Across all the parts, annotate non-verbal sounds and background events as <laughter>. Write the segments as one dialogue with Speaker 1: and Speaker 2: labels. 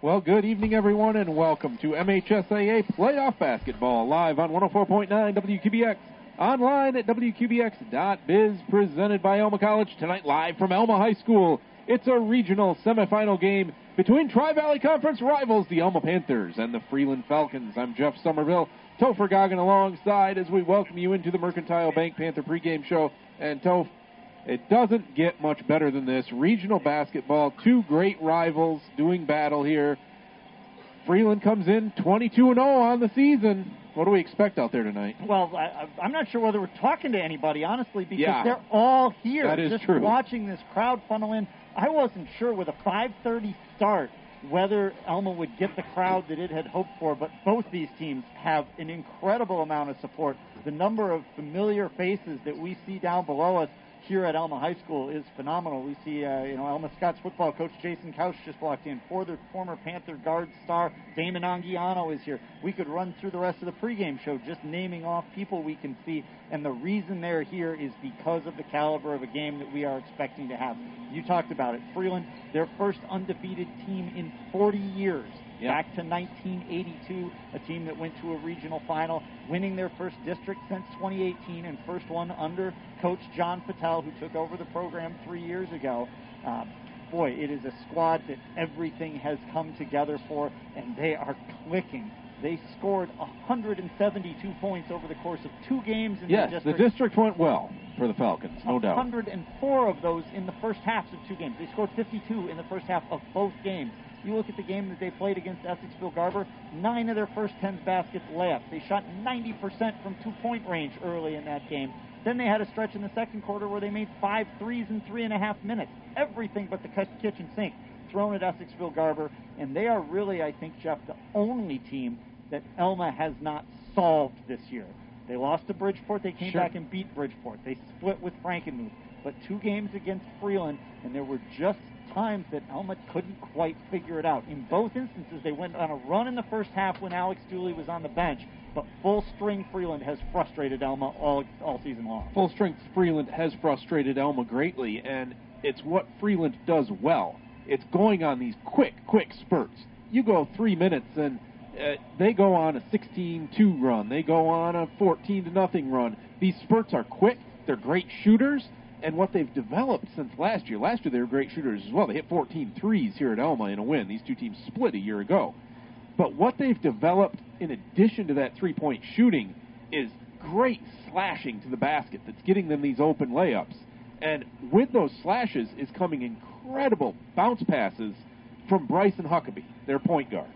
Speaker 1: Well, good evening, everyone, and welcome to MHSAA Playoff Basketball live on 104.9 WQBX, online at WQBX.biz, presented by Alma College. Tonight, live from Alma High School. It's a regional semifinal game between Tri Valley Conference rivals, the Alma Panthers and the Freeland Falcons. I'm Jeff Somerville. Topher Goggin alongside as we welcome you into the Mercantile Bank Panther pregame show. And Toph, it doesn't get much better than this. Regional basketball, two great rivals doing battle here. Freeland comes in 22 and 0 on the season. What do we expect out there tonight?
Speaker 2: Well, I, I'm not sure whether we're talking to anybody, honestly, because
Speaker 1: Yeah.
Speaker 2: they're all here.
Speaker 1: That is
Speaker 2: Just
Speaker 1: true.
Speaker 2: watching this crowd funnel in, I wasn't sure with a 5:30 start whether Alma would get the crowd that it had hoped for. But both these teams have an incredible amount of support. The number of familiar faces that we see down below us here at Alma High School is phenomenal. We see, uh, you know, Alma Scots football coach Jason Couch just walked in. For the former Panther guard star Damon Angiano is here. We could run through the rest of the pregame show just naming off people we can see, and the reason they're here is because of the caliber of a game that we are expecting to have. You talked about it. Freeland, their first undefeated team in 40 years.
Speaker 1: Yeah.
Speaker 2: Back to 1982, a team that went to a regional final, winning their first district since 2018 and first one under Coach John Patel, who took over the program three years ago. Um, boy, it is a squad that everything has come together for, and they are clicking. They scored 172 points over the course of two games in
Speaker 1: Yes,
Speaker 2: the
Speaker 1: the
Speaker 2: district.
Speaker 1: district went well for the Falcons, no doubt.
Speaker 2: 104 of those in the first halves of two games. They scored 52 in the first half of both games. You look at the game that they played against Essexville Garber, nine of their first 10 baskets layups. They shot 90% from two point range early in that game. Then they had a stretch in the second quarter where they made five threes in three and a half minutes. Everything but the kitchen sink thrown at Essexville Garber. And they are really, I think, Jeff, the only team that Alma has not solved this year. They lost to Bridgeport. They came
Speaker 1: Sure.
Speaker 2: back and beat Bridgeport. They split with Frankenmuth. But two games against Freeland, and there were just times that Alma couldn't quite figure it out. In both instances, they went on a run in the first half when Alex Dooley was on the bench, but full string Freeland has frustrated Alma all, all season long.
Speaker 1: Full strength Freeland has frustrated Alma greatly, and it's what Freeland does well. It's going on these quick, quick spurts. You go three minutes, and uh, they go on a 16-2 run. They go on a 14 to nothing run. These spurts are quick. They're great shooters, and what they've developed since last year. Last year they were great shooters as well. They hit 14 threes here at Alma in a win. These two teams split a year ago. But what they've developed in addition to that three point shooting is great slashing to the basket that's getting them these open layups. And with those slashes is coming incredible bounce passes from Bryson Huckabee, their point guard.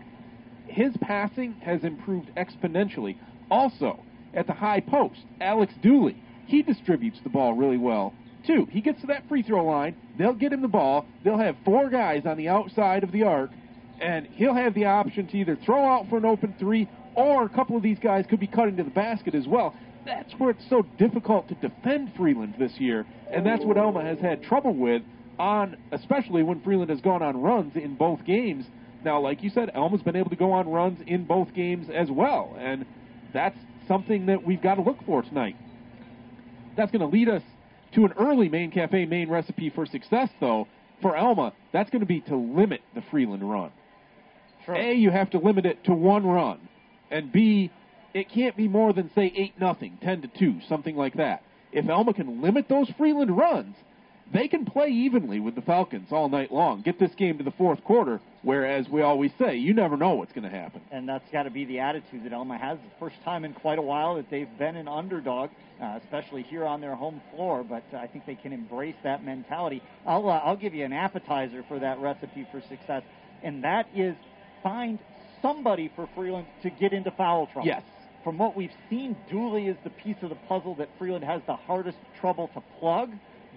Speaker 1: His passing has improved exponentially. Also, at the high post, Alex Dooley, he distributes the ball really well, too. He gets to that free throw line, they'll get him the ball, they'll have four guys on the outside of the arc, and he'll have the option to either throw out for an open three or a couple of these guys could be cutting to the basket as well. That's where it's so difficult to defend Freeland this year, and that's what Alma has had trouble with on especially when Freeland has gone on runs in both games. Now, like you said, Alma's been able to go on runs in both games as well, and that's something that we've got to look for tonight. That's going to lead us to an early main cafe main recipe for success, though. For Alma, that's going to be to limit the Freeland run.
Speaker 2: Sure.
Speaker 1: A, you have to limit it to one run, and B, it can't be more than say eight nothing, ten to two, something like that. If Alma can limit those Freeland runs, they can play evenly with the Falcons all night long. Get this game to the fourth quarter, whereas we always say you never know what's going to happen.
Speaker 2: and that's got to be the attitude that Alma has. The first time in quite a while that they've been an underdog, uh, especially here on their home floor. But uh, I think they can embrace that mentality. I'll uh, I'll give you an appetizer for that recipe for success, and that is find somebody for Freeland to get into foul trouble.
Speaker 1: Yes.
Speaker 2: From what we've seen, Dooley is the piece of the puzzle that Freeland has the hardest trouble to plug.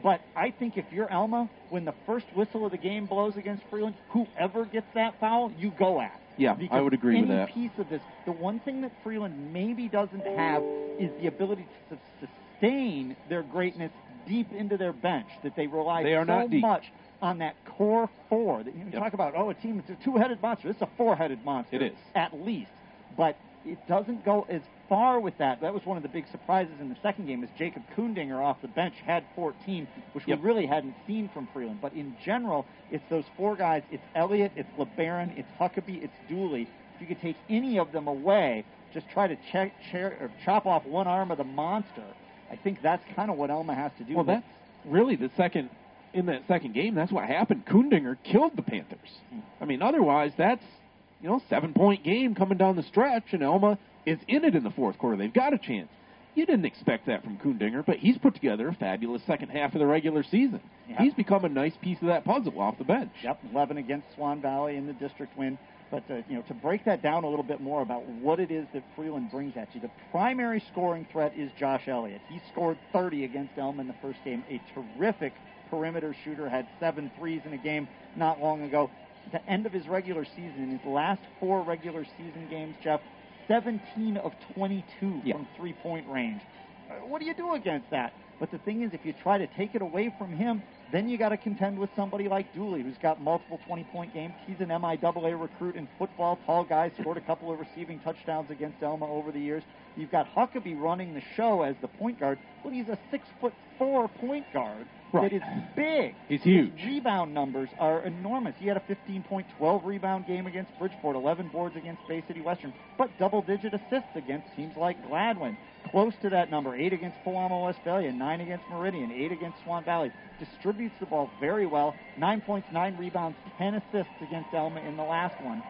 Speaker 2: But I think if you're Alma, when the first whistle of the game blows against Freeland, whoever gets that foul, you go at.
Speaker 1: Yeah, I would agree with that.
Speaker 2: any piece of this, the one thing that Freeland maybe doesn't have is the ability to sustain their greatness deep into their bench. That they rely
Speaker 1: They
Speaker 2: so much on that core four. That you
Speaker 1: Yep.
Speaker 2: talk about, oh, a team it's a two-headed monster. It's a four-headed monster.
Speaker 1: It is.
Speaker 2: at least. But it doesn't go as far with that. That was one of the big surprises in the second game, is Jacob Kundinger off the bench had 14, which
Speaker 1: Yep.
Speaker 2: we really hadn't seen from Freeland. But in general, it's those four guys. It's Elliott, it's LeBaron, it's Huckabee, it's Dooley. If you could take any of them away, just try to check, chair, or chop off one arm of the monster. I think that's kind of what Alma has to do.
Speaker 1: Well, that's really the second in that second game. That's what happened. Kundinger killed the Panthers. Hmm. I mean, otherwise, that's you know seven point game coming down the stretch, and Alma is in it in the fourth quarter. They've got a chance. You didn't expect that from Kundinger, but he's put together a fabulous second half of the regular season.
Speaker 2: Yeah.
Speaker 1: He's become a nice piece of that puzzle off the bench.
Speaker 2: Yep, 11 against Swan Valley in the district win. But uh, you know, to break that down a little bit more about what it is that Freeland brings at you, the primary scoring threat is Josh Elliott. He scored 30 against Alma in the first game. A terrific perimeter shooter, had seven threes in a game not long ago. At the end of his regular season, in his last four regular season games, Jeff, 17 of 22
Speaker 1: Yeah.
Speaker 2: from three-point range. Uh, What do you do against that? But the thing is, if you try to take it away from him, then you got to contend with somebody like Dooley, who's got multiple 20-point games. He's an MIAA recruit in football, tall guy, scored a couple of receiving touchdowns against Alma over the years. You've got Huckabee running the show as the point guard, but he's a six foot four point guard
Speaker 1: Right.
Speaker 2: that is big.
Speaker 1: He's huge.
Speaker 2: His rebound numbers are enormous. He had a 15 point, 12 rebound game against Bridgeport, 11 boards against Bay City Western, but double digit assists against teams like Gladwin. Close to that number, eight against Pewamo Westphalia, nine against Meridian, eight against Swan Valley. Distributes the ball very well. Nine points, nine rebounds, 10 assists against Alma in the last one.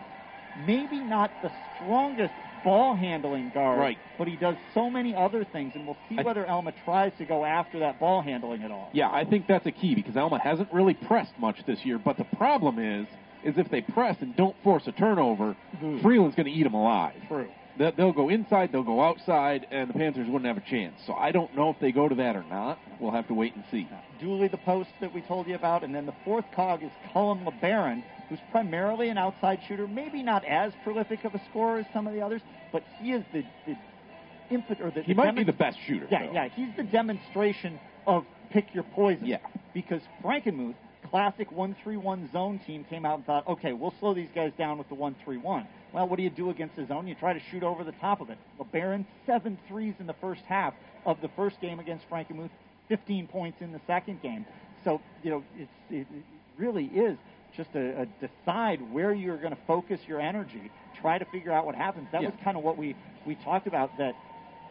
Speaker 2: Maybe not the strongest ball handling guard,
Speaker 1: Right.
Speaker 2: but he does so many other things, and we'll see
Speaker 1: I-
Speaker 2: whether Alma tries to go after that ball handling at all.
Speaker 1: Yeah, I think that's a key because Alma hasn't really pressed much this year. But the problem is, is if they press and don't force a turnover,
Speaker 2: Mhm.
Speaker 1: Freeland's going to eat them alive.
Speaker 2: True.
Speaker 1: They- They'll go inside, they'll go outside, and the Panthers wouldn't have a chance. So I don't know if they go to that or not. We'll have to wait and see.
Speaker 2: Dooley, the post that we told you about, and then the fourth cog is Cullen LeBaron, who's primarily an outside shooter, maybe not as prolific of a scorer as some of the others, but he is the, the or the
Speaker 1: He
Speaker 2: the
Speaker 1: might be the best shooter.
Speaker 2: Yeah,
Speaker 1: though.
Speaker 2: yeah, he's the demonstration of pick your poison.
Speaker 1: Yeah.
Speaker 2: Because Frankenmuth, classic one-three-one zone team, came out and thought, okay, we'll slow these guys down with the one-three-one. Well, what do you do against the zone? You try to shoot over the top of it. LeBaron, seven threes in the first half of the first game against Frankenmuth, 15 points in the second game. So, you know, it's, it, it really is just a, a decide where you're going to focus your energy. Try to figure out what happens. That
Speaker 1: Yeah.
Speaker 2: was kind of what we, we talked about that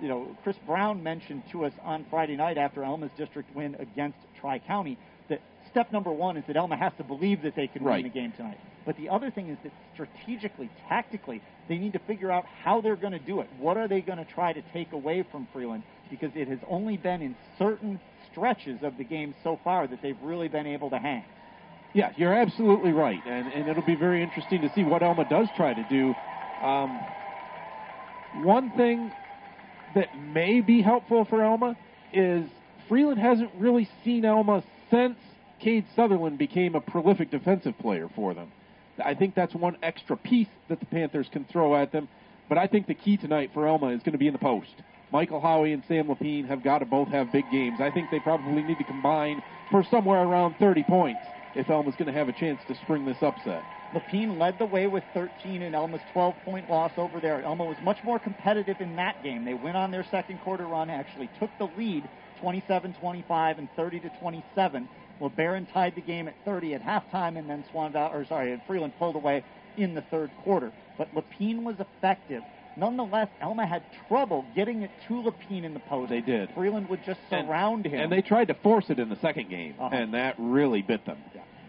Speaker 2: you know, Chris Brown mentioned to us on Friday night after Alma's district win against Tri County that step number one is that Alma has to believe that they can
Speaker 1: Right.
Speaker 2: win the game tonight. But the other thing is that strategically, tactically, they need to figure out how they're going to do it. What are they going to try to take away from Freeland? Because it has only been in certain stretches of the game so far that they've really been able to hang.
Speaker 1: Yeah, you're absolutely right, and and it'll be very interesting to see what Alma does try to do. Um, one thing that may be helpful for Alma is Freeland hasn't really seen Alma since Cade Sutherland became a prolific defensive player for them. I think that's one extra piece that the Panthers can throw at them. But I think the key tonight for Alma is going to be in the post. Michael Howie and Sam Lapine have got to both have big games. I think they probably need to combine for somewhere around 30 points if Alma's going to have a chance to spring this upset.
Speaker 2: Lapine led the way with 13 in Alma's 12-point loss over there. Alma was much more competitive in that game. They went on their second quarter run, actually took the lead 27-25 and 30 to 27. LeBaron tied the game at 30 at halftime, and then Swan Val- or sorry, and Freeland pulled away in the third quarter. But Lapine was effective. Nonetheless, Alma had trouble getting it to Lapine in the post.
Speaker 1: They did.
Speaker 2: Freeland would just
Speaker 1: And-
Speaker 2: surround him.
Speaker 1: And they tried to force it in the second game,
Speaker 2: Uh-huh.
Speaker 1: and that really bit them.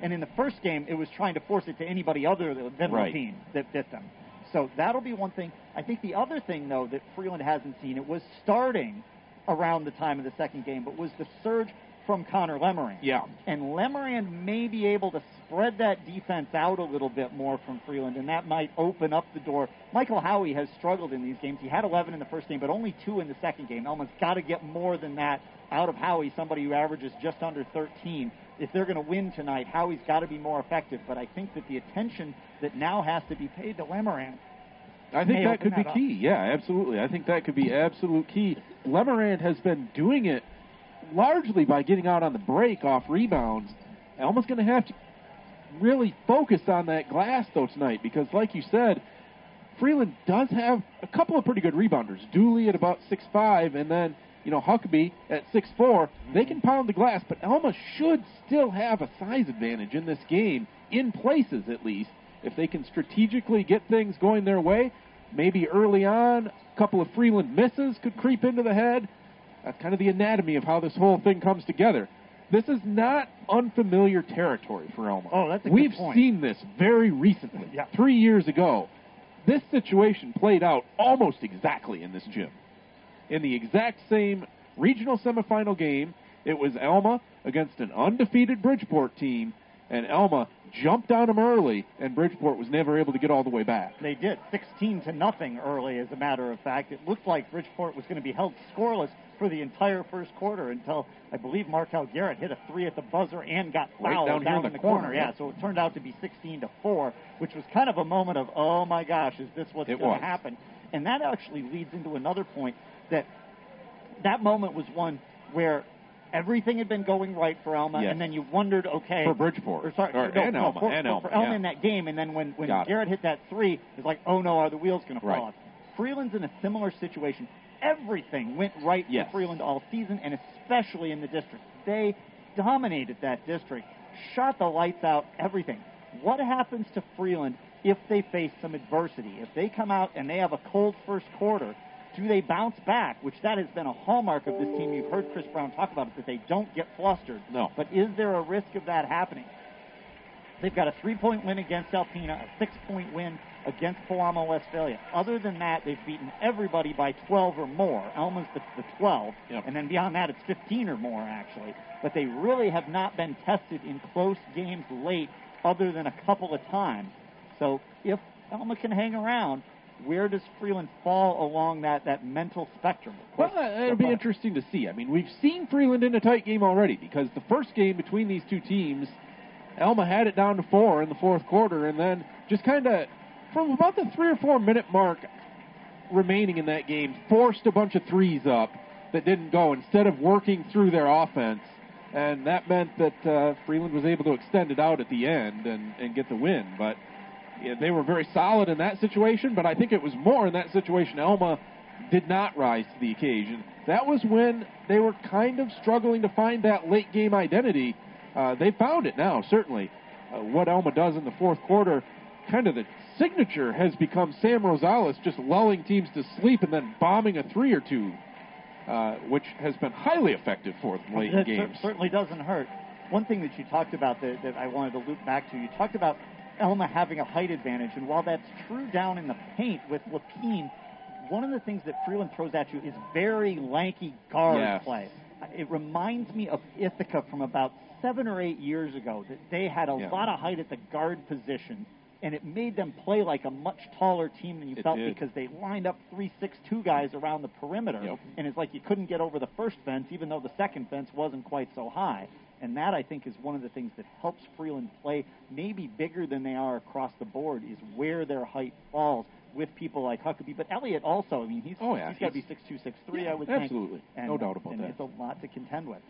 Speaker 2: And in the first game, it was trying to force it to anybody other than
Speaker 1: Right.
Speaker 2: Lapine that bit them. So that'll be one thing. I think the other thing, though, that Freeland hasn't seen, it was starting around the time of the second game, but was the surge from Connor Lemerand.
Speaker 1: Yeah.
Speaker 2: And Lemerand may be able to spread that defense out a little bit more from Freeland, and that might open up the door. Michael Howie has struggled in these games. He had 11 in the first game, but only two in the second game. Alma's got to get more than that out of Howie, somebody who averages just under 13. If they're going to win tonight, Howie's got to be more effective. But I think that the attention that now has to be paid to Lemerand
Speaker 1: I think that could be
Speaker 2: up.
Speaker 1: key. Yeah, absolutely. I think that could be absolute key. Lemerand has been doing it largely by getting out on the break off rebounds. Alma's going to have to really focus on that glass though tonight because, like you said, Freeland does have a couple of pretty good rebounders. Dooley at about six five, and then you know Huckabee at six four. They mm-hmm. can pound the glass, but Alma should still have a size advantage in this game, in places at least. If they can strategically get things going their way, maybe early on, a couple of Freeland misses could creep into the head. That's kind of the anatomy of how this whole thing comes together. This is not unfamiliar territory for Alma.
Speaker 2: Oh, that's a.
Speaker 1: We've
Speaker 2: good point.
Speaker 1: seen this very recently.
Speaker 2: Yeah.
Speaker 1: Three years ago, this situation played out almost exactly in this gym. In the exact same regional semifinal game, it was Alma against an undefeated Bridgeport team, and Alma jumped on them early, and Bridgeport was never able to get all the way back.
Speaker 2: They did 16 to nothing early, as a matter of fact. It looked like Bridgeport was going to be held scoreless for the entire first quarter until I believe Markel Garrett hit a three at the buzzer and got
Speaker 1: Right
Speaker 2: fouled
Speaker 1: down here in the
Speaker 2: the
Speaker 1: corner,
Speaker 2: Yeah,
Speaker 1: yeah.
Speaker 2: so it turned out to be 16 to four, which was kind of a moment of oh my gosh, is this what's going to happen? And that actually leads into another point that that moment was one where everything had been going right for Alma,
Speaker 1: Yes.
Speaker 2: and then you wondered, okay,
Speaker 1: For Bridgeport.
Speaker 2: or sorry,
Speaker 1: Or-
Speaker 2: no,
Speaker 1: and
Speaker 2: no,
Speaker 1: Alma,
Speaker 2: for,
Speaker 1: and
Speaker 2: for-
Speaker 1: Alma,
Speaker 2: for Alma
Speaker 1: yeah.
Speaker 2: in that game, and then when when
Speaker 1: Got it.
Speaker 2: Garrett hit that three, it's like, oh no, are the wheels going to fall
Speaker 1: Right.
Speaker 2: off? Freeland's in a similar situation. Everything went right
Speaker 1: Yes.
Speaker 2: for Freeland all season, and especially in the district. They dominated that district, shot the lights out, everything. What happens to Freeland if they face some adversity? If they come out and they have a cold first quarter, do they bounce back? Which that has been a hallmark of this team. You've heard Chris Brown talk about it, that they don't get flustered.
Speaker 1: No.
Speaker 2: But is there a risk of that happening? They've got a three-point win against Alpena, a six-point win against Pewamo Westphalia. Other than that, they've beaten everybody by 12 or more. Alma's the, the 12,
Speaker 1: Yep.
Speaker 2: and then beyond that, it's 15 or more actually. But they really have not been tested in close games late, other than a couple of times. So if Alma can hang around, where does Freeland fall along that, that mental spectrum?
Speaker 1: Well, it'll be interesting to see. I mean, we've seen Freeland in a tight game already because the first game between these two teams, Alma had it down to four in the fourth quarter, and then just kind of from about the three or four minute mark remaining in that game, forced a bunch of threes up that didn't go instead of working through their offense. And that meant that uh, Freeland was able to extend it out at the end and, and get the win. But yeah, they were very solid in that situation, but I think it was more in that situation. Alma did not rise to the occasion. That was when they were kind of struggling to find that late game identity. Uh, they found it now, certainly. Uh, what Alma does in the fourth quarter, kind of the signature has become Sam Rosales just lulling teams to sleep and then bombing a three or two, uh, which has been highly effective for them late
Speaker 2: That
Speaker 1: games.
Speaker 2: certainly doesn't hurt. One thing that you talked about that, that I wanted to loop back to, you talked about Alma having a height advantage, and while that's true down in the paint with Lapine, one of the things that Freeland throws at you is very lanky guard
Speaker 1: Yes.
Speaker 2: play. It reminds me of Ithaca from about seven or eight years ago. That they had a
Speaker 1: Yeah.
Speaker 2: lot of height at the guard position, and it made them play like a much taller team than you
Speaker 1: It
Speaker 2: felt
Speaker 1: did.
Speaker 2: because they lined up three, six, two guys around the perimeter,
Speaker 1: Yep.
Speaker 2: and it's like you couldn't get over the first fence, even though the second fence wasn't quite so high. And that I think is one of the things that helps Freeland play maybe bigger than they are across the board is where their height falls with people like Huckabee. But Elliott also, I mean, he's
Speaker 1: Oh, yeah,
Speaker 2: he's got to be six two, six three.
Speaker 1: Yeah,
Speaker 2: I would
Speaker 1: absolutely.
Speaker 2: think. And,
Speaker 1: No doubt about
Speaker 2: and
Speaker 1: that.
Speaker 2: It's a lot to contend with.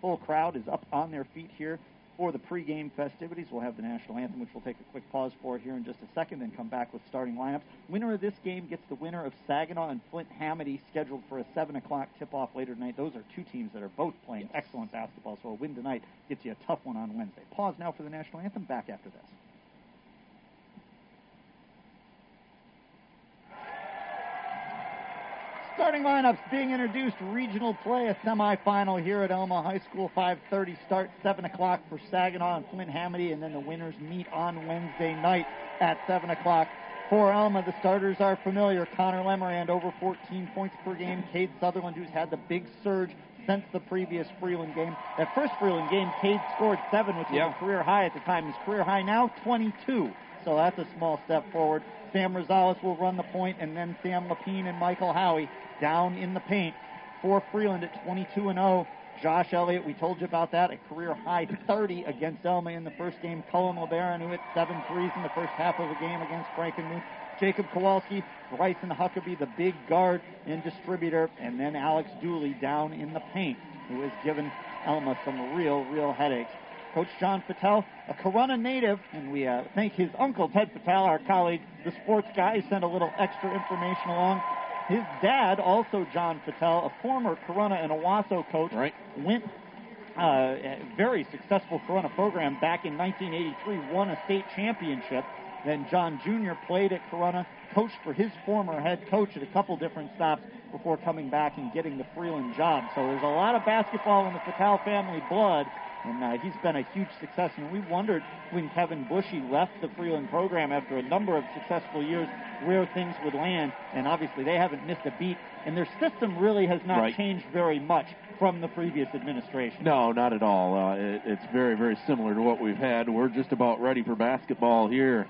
Speaker 2: Full crowd is up on their feet here for the pregame festivities. We'll have the national anthem, which we'll take a quick pause for here in just a second, then come back with starting lineups. Winner of this game gets the winner of Saginaw and Flint Hamady, scheduled for a 7 o'clock tip-off later tonight. Those are two teams that are both playing excellent basketball, so a win tonight gets you a tough one on Wednesday. Pause now for the national anthem. Back after this. Starting lineups being introduced. Regional play, a semifinal here at Alma High School. 5:30 start, 7 o'clock for Saginaw and Flint Hamady, and then the winners meet on Wednesday night at 7 o'clock. For Alma, the starters are familiar. Connor Lemerand over 14 points per game. Cade Sutherland, who's had the big surge since the previous Freeland game. That first Freeland game, Cade scored seven, which
Speaker 1: Yeah.
Speaker 2: was a career high at the time. His career high now, 22. So that's a small step forward. Sam Rosales will run the point, and then Sam Lapine and Michael Howie down in the paint for Freeland at 22 and 0. Josh Elliott, we told you about that, a career high 30 against Alma in the first game. Cullen LeBaron, who hit seven threes in the first half of the game against Frankenmuth. Jacob Kowalski, Bryson Huckabee, the big guard and distributor, and then Alex Dooley down in the paint, who has given Alma some real, real headaches. Coach John Patel, a Corunna native, and we uh, thank his uncle Ted Patel, our colleague, the sports guy, sent a little extra information along. His dad, also John Patel, a former Corunna and Owosso coach,
Speaker 3: right.
Speaker 2: went uh, a very successful Corunna program back in 1983, won a state championship. Then John Jr. played at Corunna, coached for his former head coach at a couple different stops before coming back and getting the Freeland job. So there's a lot of basketball in the Patel family blood, and uh, he's been a huge success. And we wondered when Kevin Bushy left the Freeland program after a number of successful years where things would land. And obviously, they haven't missed a beat, and their system really has not
Speaker 3: right.
Speaker 2: changed very much from the previous administration.
Speaker 3: No, not at all. Uh, it, it's very, very similar to what we've had. We're just about ready for basketball here.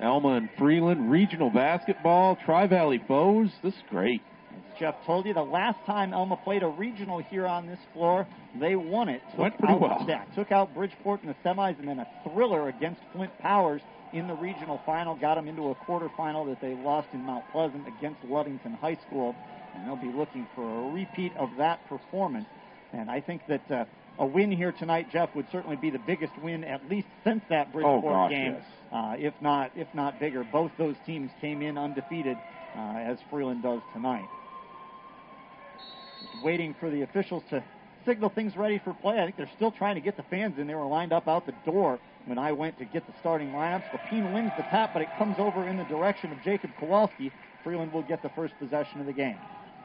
Speaker 3: Alma and Freeland, regional basketball, Tri Valley Bows. This is great.
Speaker 2: Jeff told you, the last time Alma played a regional here on this floor, they won it. Took
Speaker 3: Went pretty
Speaker 2: out,
Speaker 3: well.
Speaker 2: Took out Bridgeport in the semis and then a thriller against Flint Powers in the regional final. Got them into a quarterfinal that they lost in Mount Pleasant against Ludington High School. And they'll be looking for a repeat of that performance. And I think that uh, a win here tonight, Jeff, would certainly be the biggest win at least since that Bridgeport
Speaker 3: Oh, gosh,
Speaker 2: game.
Speaker 3: yes.
Speaker 2: Uh, if not, if not bigger. Both those teams came in undefeated, uh, as Freeland does tonight. Waiting for the officials to signal things ready for play. I think they're still trying to get the fans in. They were lined up out the door when I went to get the starting lineups. Lapine wins the tap, but it comes over in the direction of Jacob Kowalski. Freeland will get the first possession of the game.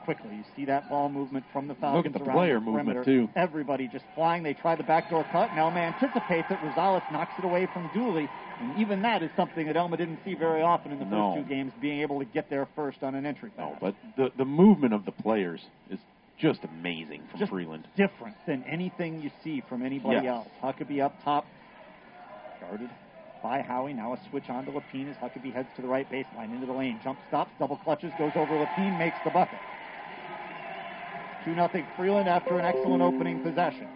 Speaker 2: Quickly, you see that ball movement from the Falcons
Speaker 3: Look at the
Speaker 2: around
Speaker 3: player
Speaker 2: the
Speaker 3: movement, too.
Speaker 2: Everybody just flying. They try the backdoor cut. and Alma anticipates it. Rosales knocks it away from Dooley. And even that is something that Alma didn't see very often in the
Speaker 3: No.
Speaker 2: first two games, being able to get there first on an entry pass.
Speaker 3: No, but the the movement of the players is just amazing from
Speaker 2: Just
Speaker 3: Freeland.
Speaker 2: different than anything you see from anybody
Speaker 3: Yes.
Speaker 2: else. Huckabee up top, guarded by Howie. Now a switch on to Lapine as Huckabee heads to the right baseline into the lane. Jump stops, double clutches, goes over Lapine, makes the bucket. 2 0 Freeland after an excellent opening possession.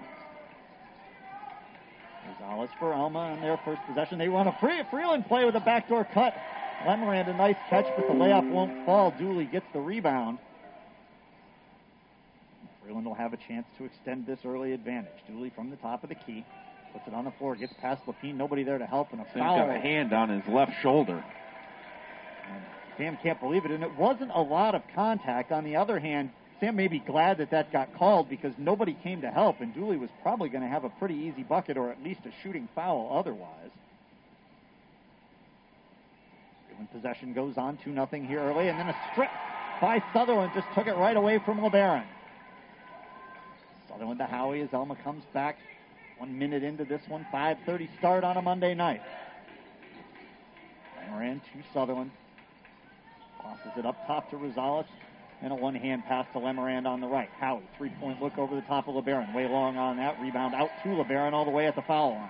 Speaker 2: Gonzalez for Alma on their first possession. They run a free Freeland play with a backdoor cut. Lemerand a nice catch, but the layup won't fall. Dooley gets the rebound. Freeland will have a chance to extend this early advantage. Dooley from the top of the key. Puts it on the floor, gets past Lapine, nobody there to help, and a
Speaker 3: He's
Speaker 2: foul.
Speaker 3: got a hand on his left shoulder.
Speaker 2: And Sam can't believe it, and it wasn't a lot of contact. On the other hand, Sam may be glad that that got called because nobody came to help, and Dooley was probably going to have a pretty easy bucket or at least a shooting foul otherwise. When possession goes on 2 nothing here early, and then a strip by Sutherland just took it right away from LeBaron. Sutherland to Howie as Alma comes back. One minute into this one, 5:30 start on a Monday night. Moran to Sutherland. Tosses it up top to Rosales. And a one hand pass to Lemerand on the right. Howie, three point look over the top of LeBaron. Way long on that. Rebound out to LeBaron all the way at the foul line.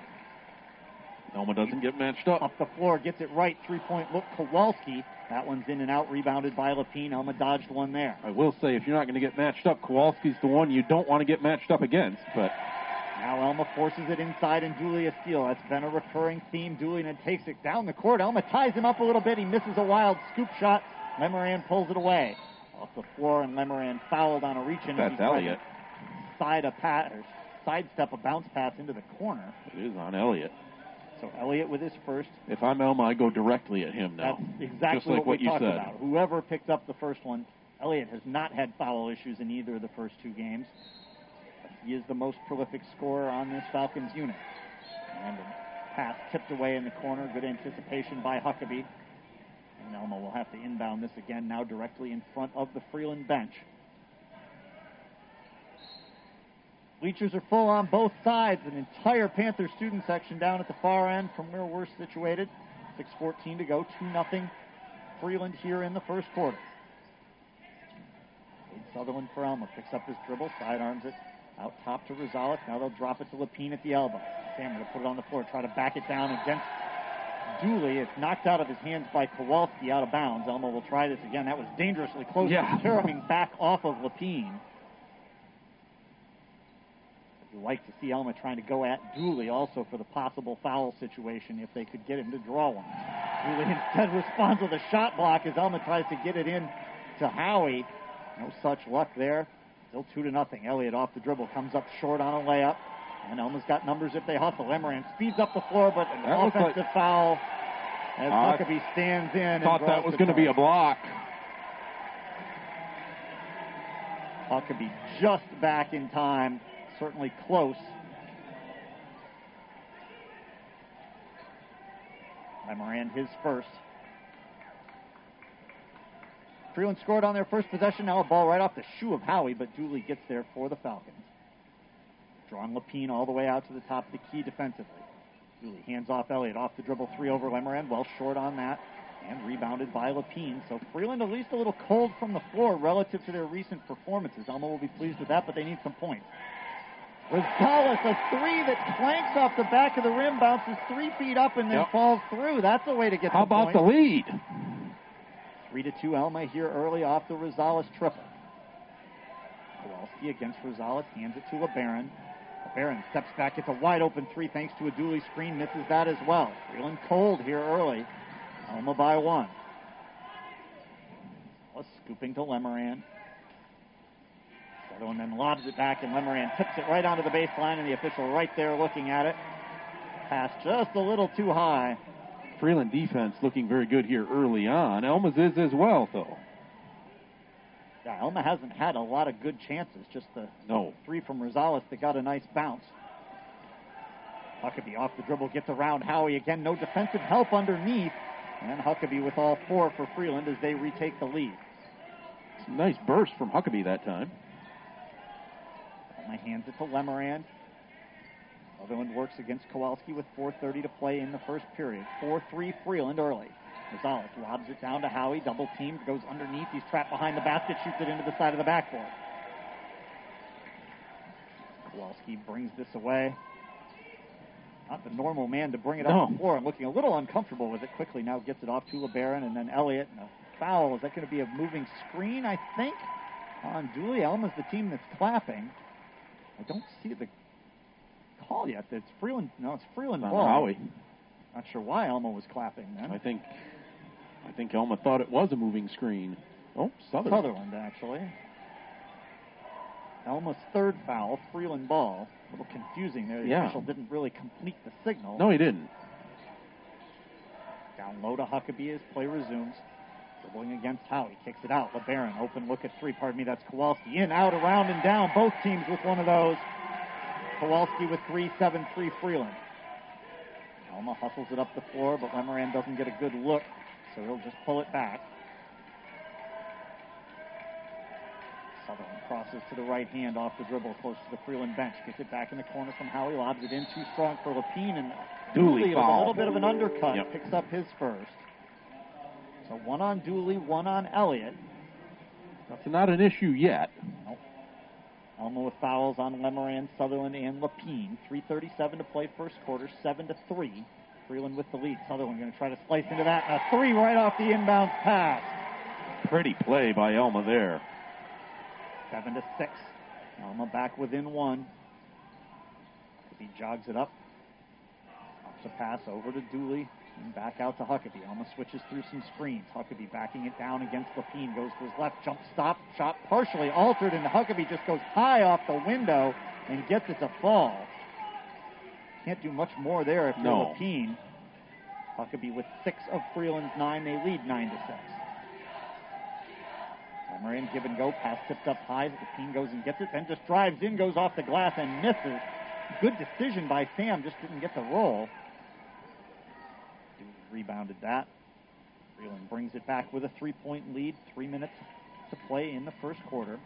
Speaker 3: Alma doesn't get matched up.
Speaker 2: Up the floor, gets it right. Three point look. Kowalski. That one's in and out. Rebounded by Lapine. Alma dodged one there.
Speaker 3: I will say, if you're not going to get matched up, Kowalski's the one you don't want to get matched up against. But
Speaker 2: Now Alma forces it inside and Dooley a steal. That's been a recurring theme. Dooley then takes it down the court. Alma ties him up a little bit. He misses a wild scoop shot. Lemerand pulls it away. Off the floor and Lemerand fouled on a reach in.
Speaker 3: that's Elliott.
Speaker 2: Side a pass or sidestep a bounce pass into the corner.
Speaker 3: It is on Elliott.
Speaker 2: So Elliott with his first.
Speaker 3: If I'm Alma, I go directly at him now.
Speaker 2: That's exactly
Speaker 3: Just like
Speaker 2: what,
Speaker 3: what
Speaker 2: we
Speaker 3: you
Speaker 2: talked
Speaker 3: said.
Speaker 2: about. Whoever picked up the first one, Elliott has not had foul issues in either of the first two games. He is the most prolific scorer on this Falcons unit. And a pass tipped away in the corner. Good anticipation by Huckabee. And Alma will have to inbound this again, now directly in front of the Freeland bench. Bleachers are full on both sides. An entire Panther student section down at the far end from where we're situated. 6.14 to go. 2 nothing Freeland here in the first quarter. Cade Sutherland for Alma. Picks up his dribble, sidearms it out top to Rosales. Now they'll drop it to Lapine at the elbow. Sam will put it on the floor, try to back it down against Dooley. It's knocked out of his hands by Kowalski out of bounds. Alma will try this again. That was dangerously close.
Speaker 3: Yeah.
Speaker 2: Caroming back off of Lapine. You like to see Alma trying to go at Dooley also for the possible foul situation if they could get him to draw one. Dooley instead <laughs> responds with a shot block as Alma tries to get it in to Howie. No such luck there. Still two to nothing. Elliott off the dribble comes up short on a layup. And Alma's got numbers if they hustle. Lemerand speeds up the floor, but an
Speaker 3: That
Speaker 2: offensive
Speaker 3: like-
Speaker 2: foul as
Speaker 3: Uh,
Speaker 2: Huckabee stands in.
Speaker 3: Thought that was going to be a block.
Speaker 2: Huckabee just back in time, certainly close. Lemerand his first. Freeland scored on their first possession. Now a ball right off the shoe of Howie, but Dooley gets there for the Falcons. Drawing Lapine all the way out to the top of the key defensively. Dooley hands off Elliott off the dribble three over Lemerand. Well short on that and rebounded by Lapine. So Freeland at least a little cold from the floor relative to their recent performances. Alma will be pleased with that, but they need some points. Rosales, a three that clanks off the back of the rim, bounces three feet up and then
Speaker 3: Yep.
Speaker 2: falls through. That's a way to get
Speaker 3: How about
Speaker 2: points.
Speaker 3: the lead?
Speaker 2: Three to two, Alma here early off the Rosales triple. Kowalski against Rosales, hands it to LeBaron. LeBaron steps back, gets a wide open three thanks to a Dooley screen, misses that as well. Freeland cold here early. Alma by one. Was scooping to Lemerand. Sutherland then lobs it back, and Lemerand tips it right onto the baseline, and the official right there looking at it. Pass just a little too high.
Speaker 3: Freeland defense looking very good here early on. Alma's is as well, though.
Speaker 2: Yeah, Alma hasn't had a lot of good chances. Just the
Speaker 3: No.
Speaker 2: three from Rosales that got a nice bounce. Huckabee off the dribble gets around Howie again. No defensive help underneath. And Huckabee with all four for Freeland as they retake the lead.
Speaker 3: Nice burst from Huckabee that time.
Speaker 2: Alma hands it to Lemerand. Sutherland works against Kowalski with 4.30 to play in the first period. 4-3 Freeland early. Rosales lobs it down to Howie, double teamed, goes underneath. He's trapped behind the basket, shoots it into the side of the backboard. Kowalski brings this away. Not the normal man to bring it
Speaker 3: No.
Speaker 2: up the floor and looking a little uncomfortable with it. Quickly now gets it off to LeBaron and then Elliott. And a foul. Is that going to be a moving screen, I think? On Dooley. Alma's the team that's clapping. I don't see the call yet. It's Freeland. No, it's Freeland
Speaker 3: On
Speaker 2: ball.
Speaker 3: Howie.
Speaker 2: Not sure why Alma was clapping then.
Speaker 3: I think I think Alma thought it was a moving screen. Oh, Sutherland.
Speaker 2: Sutherland, actually. Alma's third foul, Freeland ball. A little confusing there. The
Speaker 3: Yeah.
Speaker 2: official didn't really complete the signal.
Speaker 3: No, he didn't.
Speaker 2: Down low to Huckabee as play resumes. Dribbling against Howie. Kicks it out. LeBaron, open look at three. Pardon me, that's Kowalski. In, out, around, and down. Both teams with one of those. Kowalski with 3 7 3 Freeland. Alma hustles it up the floor, but Lemerand doesn't get a good look, so he'll just pull it back. Sutherland crosses to the right hand off the dribble, close to the Freeland bench. Gets it back in the corner from Howie, lobs it in too strong for Lapine, and
Speaker 3: Dooley
Speaker 2: with a little bit of an undercut
Speaker 3: Yep.
Speaker 2: picks up his first. So one on Dooley, one on Elliott.
Speaker 3: That's not an issue yet.
Speaker 2: Alma with fouls on Lemerand, Sutherland, and Lapine. 3.37 to play first quarter, 7 to 3. Freeland with the lead. Sutherland going to try to slice into that. A three right off the inbound pass.
Speaker 3: Pretty play by Alma there.
Speaker 2: 7 to 6. Alma back within one. He jogs it up. Ups a pass over to Dooley and back out to Huckabee. Almost switches through some screens. Huckabee backing it down against Lapine. Goes to his left. Jump stop. Shot partially altered, and Huckabee just goes high off the window and gets it to fall. Can't do much more there if you're
Speaker 3: No.
Speaker 2: Lapine. Huckabee with six of Freeland's nine. They lead nine to six. Moran give and go, pass tipped up high. The team goes and gets it, then just drives in, goes off the glass and misses. Good decision by Sam, just didn't get the roll. Rebounded that. Freeland brings it back with a three-point lead. Three minutes to play in the first quarter.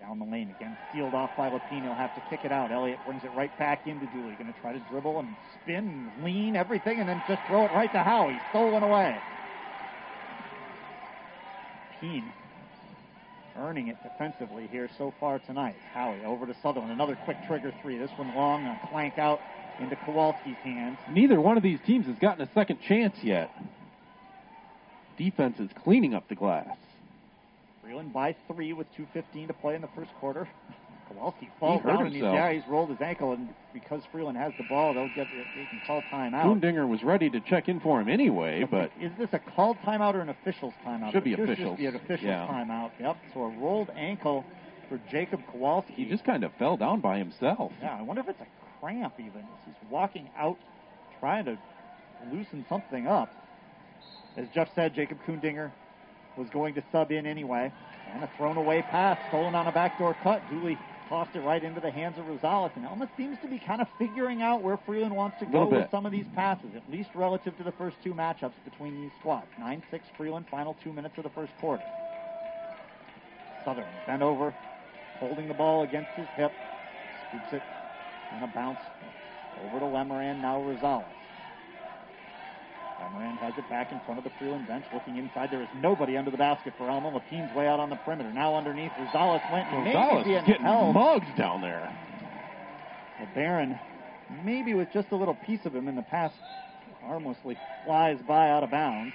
Speaker 2: Down the lane again, sealed off by Lapine. He'll have to kick it out. Elliott brings it right back into Dooley. Going to try to dribble and spin, lean, everything, and then just throw it right to Howie. Stolen away. Keene earning it defensively here so far tonight. Howie over to Sutherland. Another quick trigger three. This one long, a clank out into Kowalski's hands.
Speaker 3: Neither one of these teams has gotten a second chance yet. Defense is cleaning up the glass.
Speaker 2: Freeland by three with 2.15 to play in the first quarter. <laughs> Kowalski falls
Speaker 3: he
Speaker 2: down and he's, yeah, he's rolled his ankle, and because Freeland has the ball, they'll get they can call timeout.
Speaker 3: Kundinger was ready to check in for him anyway, but
Speaker 2: is this a called timeout or an official's timeout?
Speaker 3: Should be officials.
Speaker 2: to be an official's
Speaker 3: Yeah.
Speaker 2: timeout. Yep. So a rolled ankle for Jacob Kowalski.
Speaker 3: He just kind of fell down by himself.
Speaker 2: Yeah, I wonder if it's a cramp even. As he's walking out, trying to loosen something up. As Jeff said, Jacob Kundinger was going to sub in anyway. And a thrown away pass, stolen on a backdoor cut. Dooley tossed it right into the hands of Rosales. And Alma seems to be kind of figuring out where Freeland wants to go with some of these passes, at least relative to the first two matchups between these squads. 9 6 Freeland, final two minutes of the first quarter. Southern bent over, holding the ball against his hip, scoops it on a bounce over to Lemerand, now Rosales. Lemoran has it back in front of the Freeland bench, looking inside. There is nobody under the basket for Alma. Lapine's way out on the perimeter. Now underneath, Rosales went and
Speaker 3: Rosales
Speaker 2: maybe
Speaker 3: getting
Speaker 2: held.
Speaker 3: mugged down there.
Speaker 2: LeBaron, maybe with just a little piece of him in the pass, harmlessly flies by out of bounds.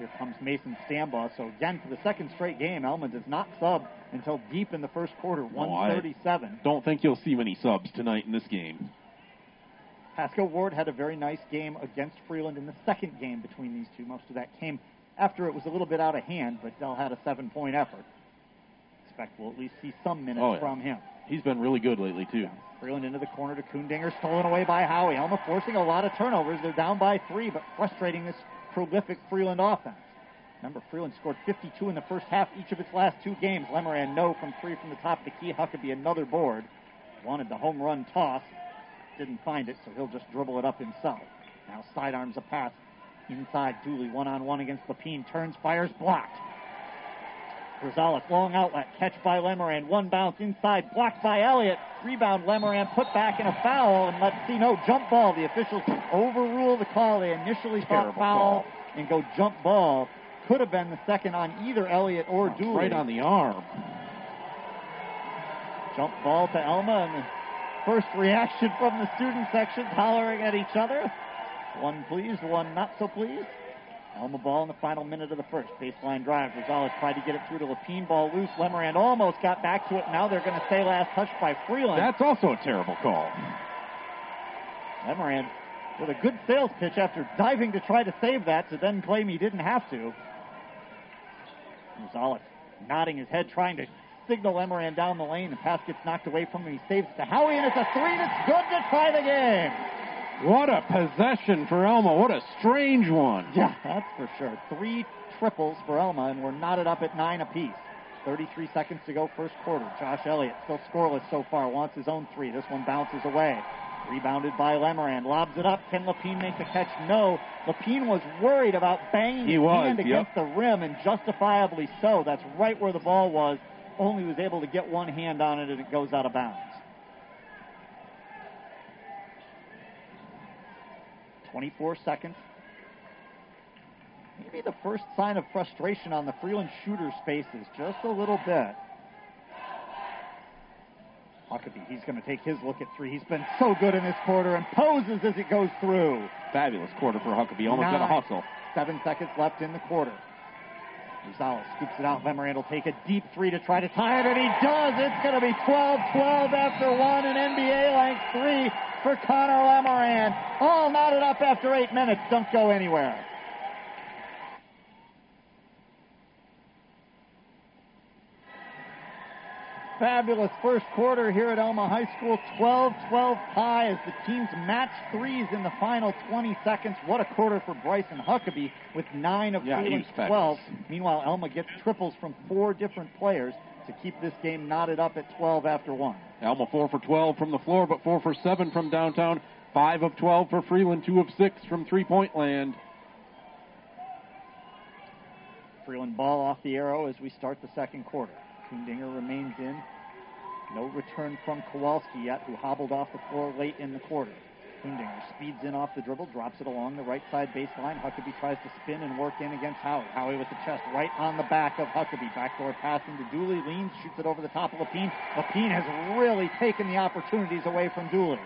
Speaker 2: Here comes Mason Stambaugh. So again, for the second straight game, Alma does not sub until deep in the first quarter, 137.
Speaker 3: don't think you'll see many subs tonight in this game.
Speaker 2: Pasco Ward had a very nice game against Freeland in the second game between these two. Most of that came after it was a little bit out of hand, but Dell had a seven point effort. Expect we'll at least see some minutes
Speaker 3: oh, yeah.
Speaker 2: from him.
Speaker 3: He's been really good lately, too. Yeah.
Speaker 2: Freeland into the corner to Kundinger, stolen away by Howie. Alma forcing a lot of turnovers. They're down by three, but frustrating this prolific Freeland offense. Remember, Freeland scored 52 in the first half each of its last two games. Lemerand no from three from the top of the key. Huckabee another board. Wanted the home run toss didn't find it, so he'll just dribble it up himself. Now sidearms a pass inside Dooley, one on one against Lapine. Turns, fires, blocked. Rosales, long outlet, catch by Lemerand, one bounce inside, blocked by Elliott. Rebound, Lemerand put back in a foul, and let's see, no, jump ball. The officials overrule the call. They initially
Speaker 3: Terrible
Speaker 2: thought foul
Speaker 3: call.
Speaker 2: and go jump ball. Could have been the second on either Elliott or Dooley.
Speaker 3: Right on the arm.
Speaker 2: Jump ball to Alma, and First reaction from the student section, hollering at each other. One pleased, one not so pleased. Alma ball in the final minute of the first. Baseline drive. Rosales tried to get it through to Lapine. Ball loose. Lemerand almost got back to it. Now they're going to say last touch by Freeland.
Speaker 3: That's also a terrible call.
Speaker 2: Lemerand with a good sales pitch after diving to try to save that to then claim he didn't have to. Rosales nodding his head, trying to signal Lemerand down the lane. The pass gets knocked away from him. He saves it to Howie, and it's a three, it's good to tie the game.
Speaker 3: What a possession for Alma. What a strange one.
Speaker 2: Yeah, that's for sure. Three triples for Alma, and we're knotted up at nine apiece. 33 seconds to go, first quarter. Josh Elliott still scoreless so far. Wants his own three. This one bounces away. Rebounded by Lemerand. Lobs it up. Can Lapine make the catch? No. Lapine was worried about banging
Speaker 3: he
Speaker 2: his
Speaker 3: was,
Speaker 2: hand against
Speaker 3: yep.
Speaker 2: the rim, and justifiably so. That's right where the ball was only was able to get one hand on it and it goes out of bounds. 24 seconds. Maybe the first sign of frustration on the Freeland shooter's faces, just a little bit. Huckabee, he's going to take his look at three. He's been so good in this quarter and poses as it goes through.
Speaker 3: Fabulous quarter for Huckabee. Almost got a hustle.
Speaker 2: Seven seconds left in the quarter. Rosales scoops it out. Lemerand will take a deep three to try to tie it, and he does. It's going to be 12-12 after one, an NBA length three for Connor Lemerand. All knotted up after eight minutes. Don't go anywhere. Fabulous first quarter here at Alma High School. 12-12 tie as the teams match threes in the final 20 seconds. What a quarter for Bryson Huckabee with 9 of
Speaker 3: yeah,
Speaker 2: Freeland's 12. Meanwhile, Alma gets triples from four different players to keep this game knotted up at 12 after 1.
Speaker 3: Alma 4 for 12 from the floor, but 4 for 7 from downtown. 5 of 12 for Freeland, 2 of 6 from three-point land.
Speaker 2: Freeland ball off the arrow as we start the second quarter. Kundinger remains in. No return from Kowalski yet, who hobbled off the floor late in the quarter. Kundinger speeds in off the dribble, drops it along the right side baseline. Huckabee tries to spin and work in against Howie. Howie with the chest right on the back of Huckabee. Backdoor pass into Dooley, leans, shoots it over the top of Lapine. Lapine has really taken the opportunities away from Dooley.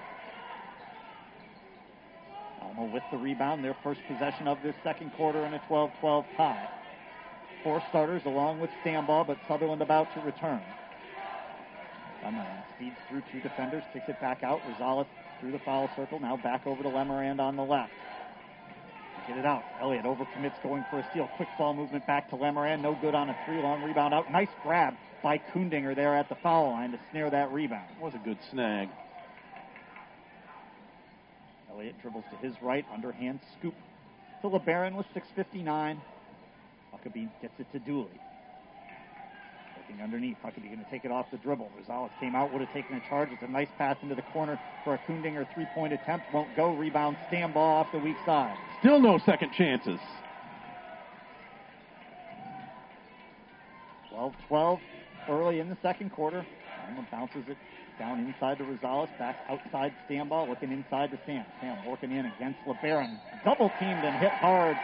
Speaker 2: Alma with the rebound, their first possession of this second quarter in a 12-12 tie four starters along with Stambaugh, but Sutherland about to return. Lemerand speeds through two defenders, kicks it back out. Rosales through the foul circle, now back over to Lemerand on the left. Get it out. Elliott overcommits going for a steal. Quick ball movement back to Lemerand. No good on a three long rebound out. Nice grab by Kundinger there at the foul line to snare that rebound.
Speaker 1: Was a good snag.
Speaker 2: Elliott dribbles to his right, underhand scoop to LeBaron with 6.59. Huckabee gets it to Dooley. Looking underneath, Huckabee going to take it off the dribble. Rosales came out, would have taken a charge. It's a nice pass into the corner for a Kundinger three-point attempt. Won't go. Rebound, Stambaugh off the weak side.
Speaker 1: Still no second chances.
Speaker 2: 12-12 early in the second quarter. Alma bounces it down inside to Rosales, back outside Stambaugh, looking inside to Sam. Sam working in against LeBaron. Double teamed and hit hard.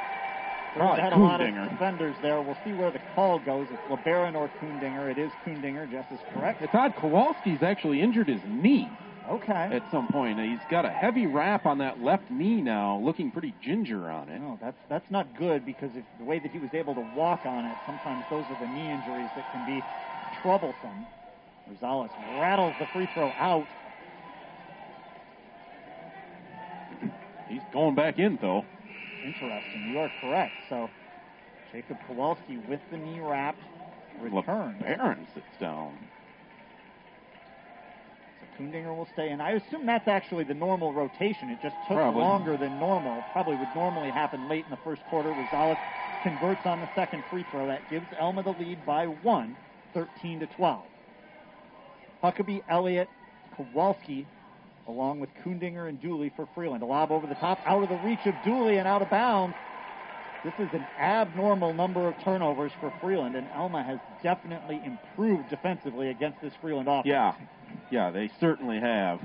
Speaker 1: Probably
Speaker 2: had a lot of defenders there. We'll see where the call goes. It's LeBaron or Kundinger. It is Kundinger. Jess is correct.
Speaker 1: It's odd. Kowalski's actually injured his knee
Speaker 2: Okay.
Speaker 1: at some point. He's got a heavy wrap on that left knee now, looking pretty ginger on it.
Speaker 2: No, that's that's not good because if the way that he was able to walk on it, sometimes those are the knee injuries that can be troublesome. Rosales rattles the free throw out.
Speaker 1: He's going back in though.
Speaker 2: Interesting. You are correct. So Jacob Kowalski with the knee wrap return.
Speaker 1: Barron sits down.
Speaker 2: So Kundinger will stay in. I assume that's actually the normal rotation. It just took
Speaker 1: Probably.
Speaker 2: longer than normal. Probably would normally happen late in the first quarter. Rosales converts on the second free throw. That gives Alma the lead by one, 13 to 12. Huckabee, Elliott, Kowalski, along with Kundinger and Dooley for Freeland. A lob over the top, out of the reach of Dooley and out of bounds. This is an abnormal number of turnovers for Freeland, and Alma has definitely improved defensively against this Freeland offense.
Speaker 1: Yeah, yeah, they certainly have.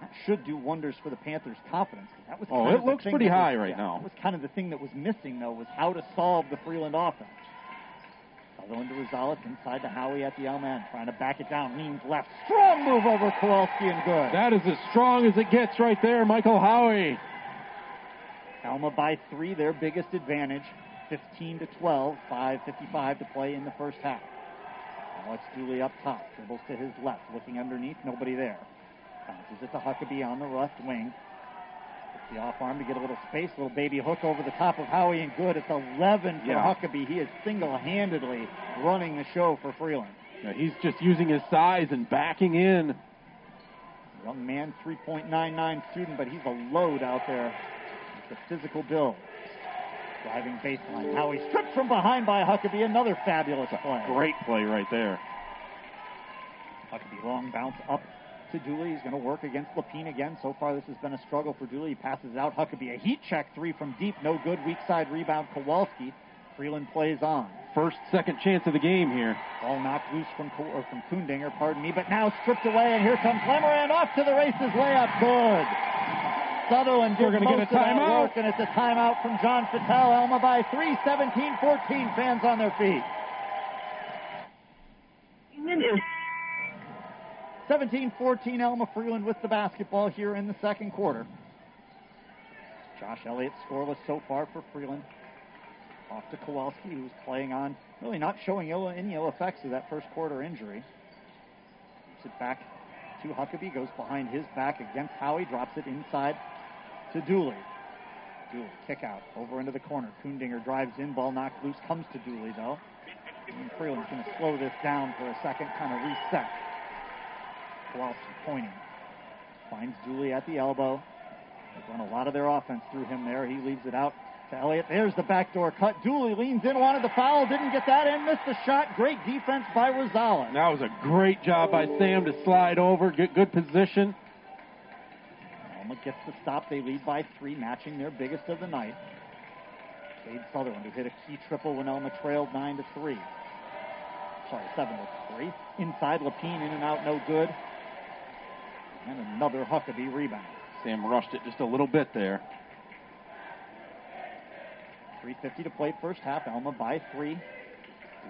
Speaker 2: That should do wonders for the Panthers' confidence. That was
Speaker 1: Oh, it looks pretty
Speaker 2: that was-
Speaker 1: high right
Speaker 2: yeah,
Speaker 1: now.
Speaker 2: That was kind of the thing that was missing, though, was how to solve the Freeland offense. Sutherland to Rosales, inside to Howie at the Alma end, trying to back it down, leans left, strong move over Kowalski and good.
Speaker 1: That is as strong as it gets right there, Michael Howie.
Speaker 2: Alma by three, their biggest advantage, 15 to 12, 5:55 to play in the first half. Now it's Dooley up top, dribbles to his left, looking underneath, nobody there. Bounces it to Huckabee on the left wing. The off arm to get a little space, little baby hook over the top of Howie and good. It's 11 for
Speaker 1: Yeah.
Speaker 2: Huckabee. He is single-handedly running the show for Freeland.
Speaker 1: Yeah, he's just using his size and backing in.
Speaker 2: Young man, 3.99 student, but he's a load out there. It's a physical build. Driving baseline. Howie stripped from behind by Huckabee. Another fabulous play.
Speaker 1: Great play right there.
Speaker 2: Huckabee long bounce up to Dooley. He's going to work against Lapine again. So far, this has been a struggle for Dooley. He passes out. Huckabee, a heat check three from deep. No good. Weak side rebound. Kowalski. Freeland plays on.
Speaker 1: First, second chance of the game here.
Speaker 2: Ball knocked loose from Ko- or from Kundinger, pardon me, but now stripped away, and here comes Lemerand off to the races, layup, good. Sutherland
Speaker 1: We're gonna get
Speaker 2: most
Speaker 1: a
Speaker 2: of that
Speaker 1: timeout.
Speaker 2: work, and it's a timeout from John Fattel. Alma by three, 17-14, fans on their feet. 17-14, Alma Freeland with the basketball here in the second quarter. Josh Elliott scoreless so far for Freeland. Off to Kowalski, who's playing on, really not showing ill, any ill effects of that first quarter injury. Keeps it back to Huckabee, goes behind his back against Howie, drops it inside to Dooley. Dooley, kick out, over into the corner. Kundinger drives in, ball knocked loose, comes to Dooley though. And Freeland's going to slow this down for a second, kind of reset. Kowalski pointing. Finds Dooley at the elbow. They've run a lot of their offense through him there. He leaves it out to Elliott. There's the backdoor cut. Dooley leans in, wanted the foul, didn't get that in, missed the shot. Great defense by Rosales.
Speaker 1: That was a great job by Sam to slide over, get good position.
Speaker 2: Alma gets the stop. They lead by three, matching their biggest of the night. Cade Sutherland, who hit a key triple when Alma trailed nine to three. Sorry, seven to three. Inside, Lapine in and out, no good. And another Huckabee rebound.
Speaker 1: Sam rushed it just a little bit there.
Speaker 2: 3.50 to play first half. Alma by three.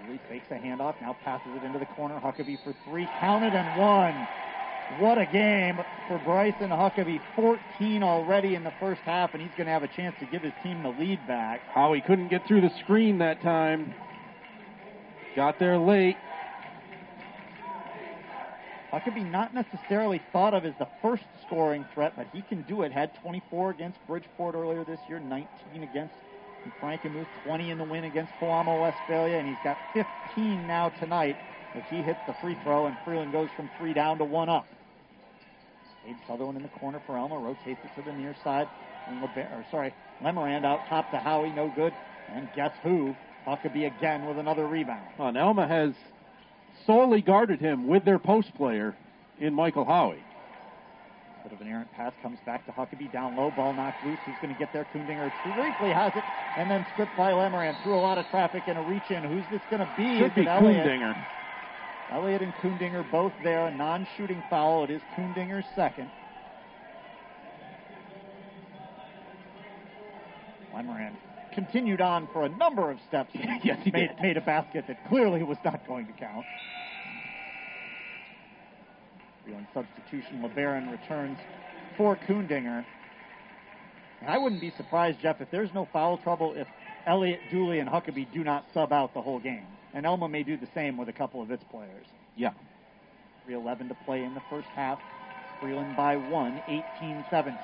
Speaker 2: Dooley fakes a handoff, now passes it into the corner. Huckabee for three, counted and one. What a game for Bryson Huckabee. 14 already in the first half, and he's going to have a chance to give his team the lead back.
Speaker 1: Howie couldn't get through the screen that time. Got there late.
Speaker 2: Huckabee not necessarily thought of as the first scoring threat, but he can do it. Had 24 against Bridgeport earlier this year, 19 against Frankenmuth, 20 in the win against Pewamo Westphalia, and he's got 15 now tonight as he hits the free throw, and Freeland goes from three down to one up. Cade Sutherland in the corner for Alma, rotates it to the near side. And LeBar- or sorry, Lemerand out top to Howie, no good. And guess who? Huckabee again with another rebound.
Speaker 3: Well, and Alma has solely guarded him with their post player in Michael Howie.
Speaker 2: Bit of an errant pass comes back to Huckabee down low, ball knocked loose. Who's going to get there? Kundinger briefly has it, and then stripped by Lemerand through a lot of traffic and a reach in. Who's this going to be?
Speaker 3: Should
Speaker 2: Is
Speaker 3: be
Speaker 2: it Elliott?
Speaker 3: Kundinger.
Speaker 2: Elliott and Kundinger both there. A non-shooting foul. It is Kundinger's second. Lemerand continued on for a number of steps. <laughs>
Speaker 3: Yes, he
Speaker 2: made,
Speaker 3: did.
Speaker 2: made a basket that clearly was not going to count. Freeland substitution. LeBaron returns for Kundinger. And I wouldn't be surprised, Jeff, if there's no foul trouble if Elliott, Dooley, and Huckabee do not sub out the whole game. And Alma may do the same with a couple of its players.
Speaker 3: Yeah.
Speaker 2: 3.11 to play in the first half. Freeland by one, 18 17.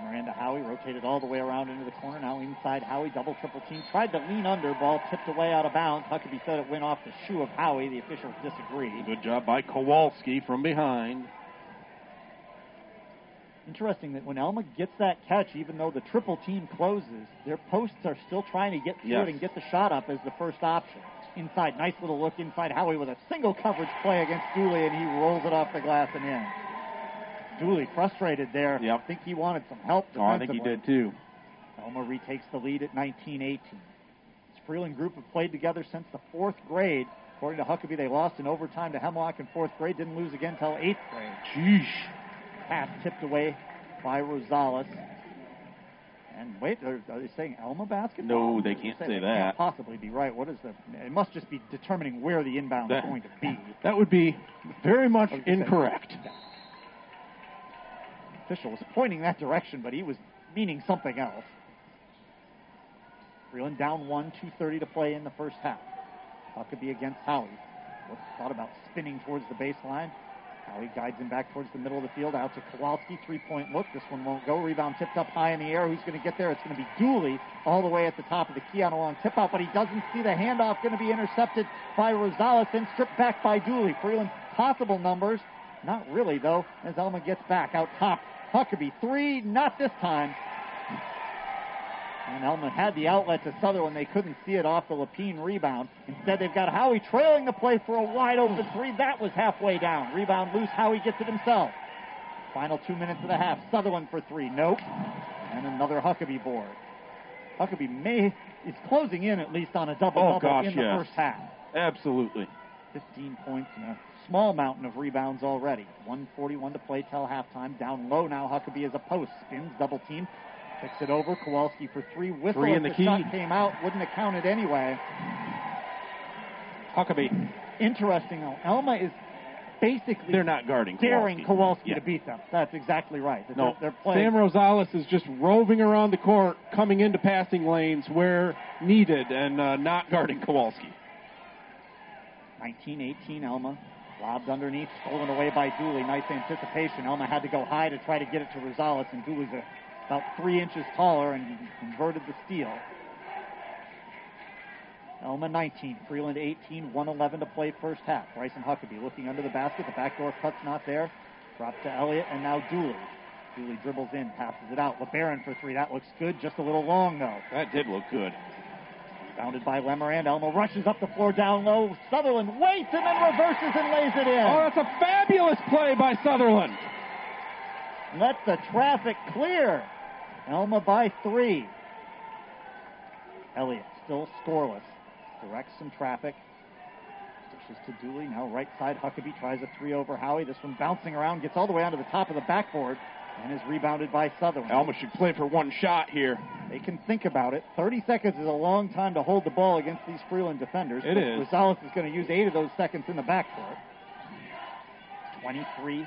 Speaker 2: Miranda Howie rotated all the way around into the corner. Now inside Howie, double triple team. Tried to lean under, ball tipped away out of bounds. Huckabee said it went off the shoe of Howie. The officials disagreed.
Speaker 3: Good job by Kowalski from behind.
Speaker 2: Interesting that when Alma gets that catch, even though the triple team closes, their posts are still trying to get through
Speaker 3: Yes.
Speaker 2: it and get the shot up as the first option. Inside, nice little look inside Howie with a single coverage play against Dooley, and he rolls it off the glass and in. Dooley frustrated there.
Speaker 3: Yep.
Speaker 2: I think he wanted some help.
Speaker 3: Oh, I think he did too.
Speaker 2: Alma retakes the lead at 19-18. This Freeland group have played together since the fourth grade. According to Huckabee, they lost in overtime to Hemlock in fourth grade. Didn't lose again until eighth grade.
Speaker 3: Sheesh.
Speaker 2: Pass tipped away by Rosales. And wait, are, are they saying Alma basketball?
Speaker 3: No, they can't say
Speaker 2: Can't
Speaker 3: that.
Speaker 2: possibly be right. What is the? It must just be determining where the inbound
Speaker 3: That-
Speaker 2: is going to be. <laughs>
Speaker 3: That would be very much
Speaker 2: I say-
Speaker 3: incorrect.
Speaker 2: Official was pointing that direction, but he was meaning something else. Freeland down one, 2.30 to play in the first half. Huckabee against Howie. What thought about spinning towards the baseline. Howie guides him back towards the middle of the field, out to Kowalski. Three point look. This one won't go. Rebound tipped up high in the air. Who's going to get there? It's going to be Dooley all the way at the top of the key on a long tip out, but he doesn't see the handoff. Going to be intercepted by Rosales, and stripped back by Dooley. Freeland, possible numbers. Not really, though, as Alma gets back out top. Huckabee, three, not this time. And Alma had the outlet to Sutherland. They couldn't see it off the Lapine rebound. Instead, they've got Howie trailing the play for a wide open three. That was halfway down. Rebound loose. Howie gets it himself. Final two minutes of the half. Sutherland for three. Nope. And another Huckabee board. Huckabee may is closing in at least on a double
Speaker 3: Oh,
Speaker 2: double
Speaker 3: gosh,
Speaker 2: in the
Speaker 3: yes.
Speaker 2: first half.
Speaker 3: Absolutely.
Speaker 2: 15 points and a small mountain of rebounds already. 141 to play till halftime. Down low now. Huckabee is a post. Spins, double team. Picks it over. Kowalski for three. Whistle
Speaker 3: Three in the
Speaker 2: the
Speaker 3: key.
Speaker 2: shot came out. Wouldn't have counted anyway.
Speaker 3: Huckabee.
Speaker 2: Interesting though. Alma is basically
Speaker 3: They're not guarding
Speaker 2: daring Kowalski
Speaker 3: Yeah.
Speaker 2: to beat them. That's exactly right.
Speaker 3: No,
Speaker 2: They're, they're playing.
Speaker 3: Sam Rosales is just roving around the court, coming into passing lanes where needed, and uh, not guarding Kowalski.
Speaker 2: 19-18 Alma. Lobbed underneath, stolen away by Dooley. Nice anticipation. Alma had to go high to try to get it to Rosales, and Dooley's a, about three inches taller and converted the steal. Alma 19, Freeland 18, 111 to play first half. Bryson Huckabee looking under the basket. The backdoor cut's not there. Drops to Elliott, and now Dooley. Dooley dribbles in, passes it out. LeBaron for three. That looks good. Just a little long, though.
Speaker 3: That did look good.
Speaker 2: Bounded by Lemerand. Alma rushes up the floor down low. Sutherland waits and then reverses and lays it in.
Speaker 3: Oh, that's a fabulous play by Sutherland.
Speaker 2: Let the traffic clear. Alma by three. Elliott still scoreless. Directs some traffic. Dishes to Dooley. Now right side. Huckabee tries a three over Howie. This one bouncing around. Gets all the way onto the top of the backboard and is rebounded by Sutherland.
Speaker 3: Alma should play for one shot here.
Speaker 2: They can think about it. 30 seconds is a long time to hold the ball against these Freeland defenders.
Speaker 3: It is.
Speaker 2: Rosales is going to use eight of those seconds in the backcourt. 23. They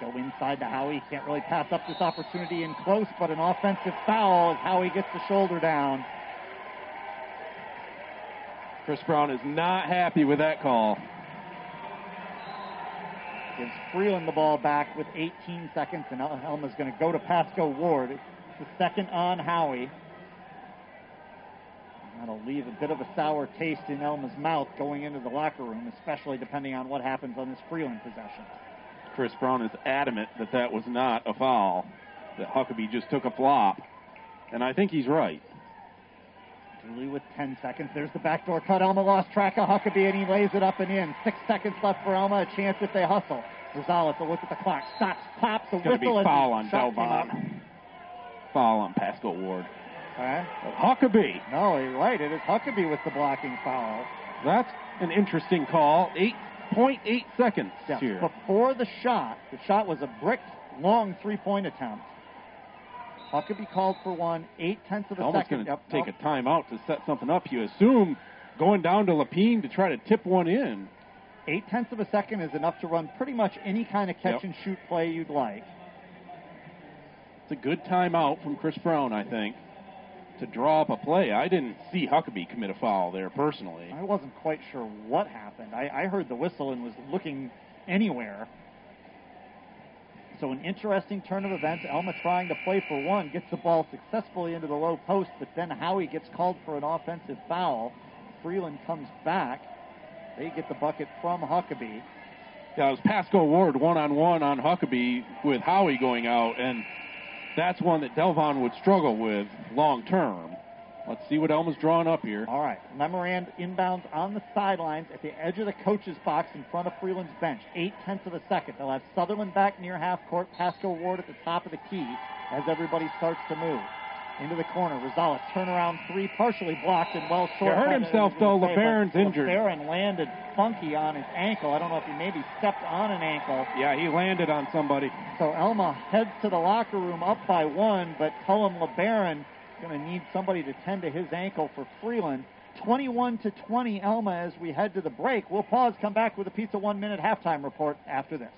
Speaker 2: go inside to Howie. Can't really pass up this opportunity in close, but an offensive foul as Howie gets the shoulder down.
Speaker 3: Chris Brown is not happy with that call.
Speaker 2: Gives Freeland the ball back with 18 seconds, and Alma's going to go to Pasco Ward. It's the second on Howie. That'll leave a bit of a sour taste in Alma's mouth going into the locker room, especially depending on what happens on this Freeland possession.
Speaker 3: Chris Brown is adamant that that was not a foul, that Huckabee just took a flop, and I think he's right.
Speaker 2: Dooley with 10 seconds. There's the backdoor cut. Alma lost track of Huckabee and he lays it up and in. Six seconds left for Alma. A chance if they hustle. Rosales will look at the clock. Stops, pops the
Speaker 3: it's
Speaker 2: whistle.
Speaker 3: Be foul on Delvon. Foul on Pasco Ward.
Speaker 2: Okay.
Speaker 3: Huckabee.
Speaker 2: No, you're right. It is Huckabee with the blocking foul.
Speaker 3: That's an interesting call. 8.8 seconds
Speaker 2: yes,
Speaker 3: here.
Speaker 2: Before the shot, the shot was a brick long three point attempt. Huckabee called for one, eight tenths of a
Speaker 3: Almost
Speaker 2: second.
Speaker 3: going to
Speaker 2: yep,
Speaker 3: take a timeout to set something up. You assume going down to Lapine to try to tip one in.
Speaker 2: Eight tenths of a second is enough to run pretty much any kind of catch
Speaker 3: yep.
Speaker 2: and shoot play you'd like.
Speaker 1: It's a good timeout from Chris Brown, I think, to draw up a play. I didn't see Huckabee commit a foul there personally.
Speaker 2: I wasn't quite sure what happened. I, I heard the whistle and was looking anywhere. So an interesting turn of events. Alma trying to play for one, gets the ball successfully into the low post, but then Howie gets called for an offensive foul. Freeland comes back. They get the bucket from Huckabee.
Speaker 1: Yeah, it was Pasco Ward one on one on Huckabee with Howie going out, and that's one that Delvon would struggle with long term. Let's see what Alma's drawing up here.
Speaker 2: All right. Lemarand inbounds on the sidelines at the edge of the coach's box in front of Freeland's bench. Eight tenths of a second. They'll have Sutherland back near half court. Pasco Ward at the top of the key as everybody starts to move. Into the corner. Rosales turnaround three, partially blocked and well short.
Speaker 1: He hurt himself though. LeBaron's injured.
Speaker 2: LeBaron landed funky on his ankle. I don't know if he maybe stepped on an ankle.
Speaker 1: Yeah, he landed on somebody.
Speaker 2: So Alma heads to the locker room up by one, but Cullum LeBaron going to need somebody to tend to his ankle for Freeland. 21 to 20 Alma as we head to the break. We'll pause, come back with a pizza one minute halftime report after this.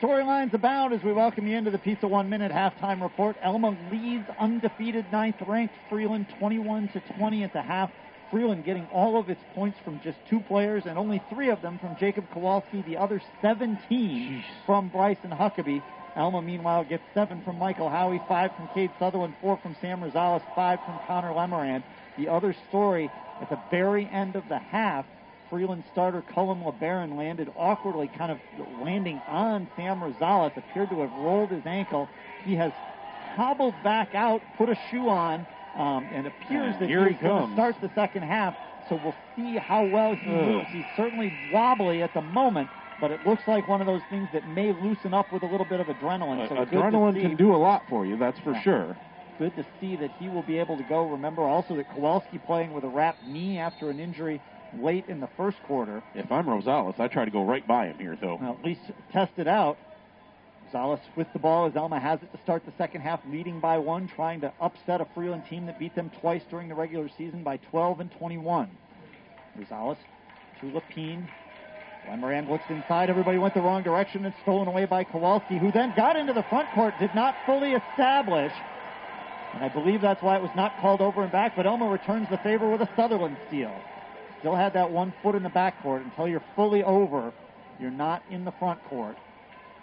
Speaker 2: Storylines abound as we welcome you into the Pizza One Minute halftime report. Alma leads undefeated ninth ranked Freeland 21 to 20 at the half. Freeland getting all of its points from just two players and only three of them from Jacob Kowalski, the other 17 Jeez. from Bryson Huckabee. Alma, meanwhile, gets seven from Michael Howie, five from Cade Sutherland, four from Sam Rosales, five from Connor Lemerand. The other story at the very end of the half, Freeland starter Cullen LeBaron landed awkwardly, kind of landing on Sam Rosales, appeared to have rolled his ankle. He has hobbled back out, put a shoe on, um, and appears that
Speaker 1: Here
Speaker 2: he's
Speaker 1: he
Speaker 2: going to start the second half. So we'll see how well he
Speaker 1: Ugh.
Speaker 2: moves. He's certainly wobbly at the moment, but it looks like one of those things that may loosen up with a little bit of adrenaline. So
Speaker 1: uh, adrenaline can do a lot for you, that's for
Speaker 2: yeah.
Speaker 1: sure.
Speaker 2: Good to see that he will be able to go. Remember also that Kowalski playing with a wrapped knee after an injury late in the first quarter.
Speaker 1: If I'm Rosales, I try to go right by him here, though.
Speaker 2: Well, at least test it out. Rosales with the ball as Alma has it to start the second half, leading by one, trying to upset a Freeland team that beat them twice during the regular season by 12 and 21. Rosales to Lapine. Lemerand looks inside. Everybody went the wrong direction. It's stolen away by Kowalski, who then got into the front court, did not fully establish. And I believe that's why it was not called over and back, but Alma returns the favor with a Sutherland steal. Still had that one foot in the backcourt until you're fully over. You're not in the front court.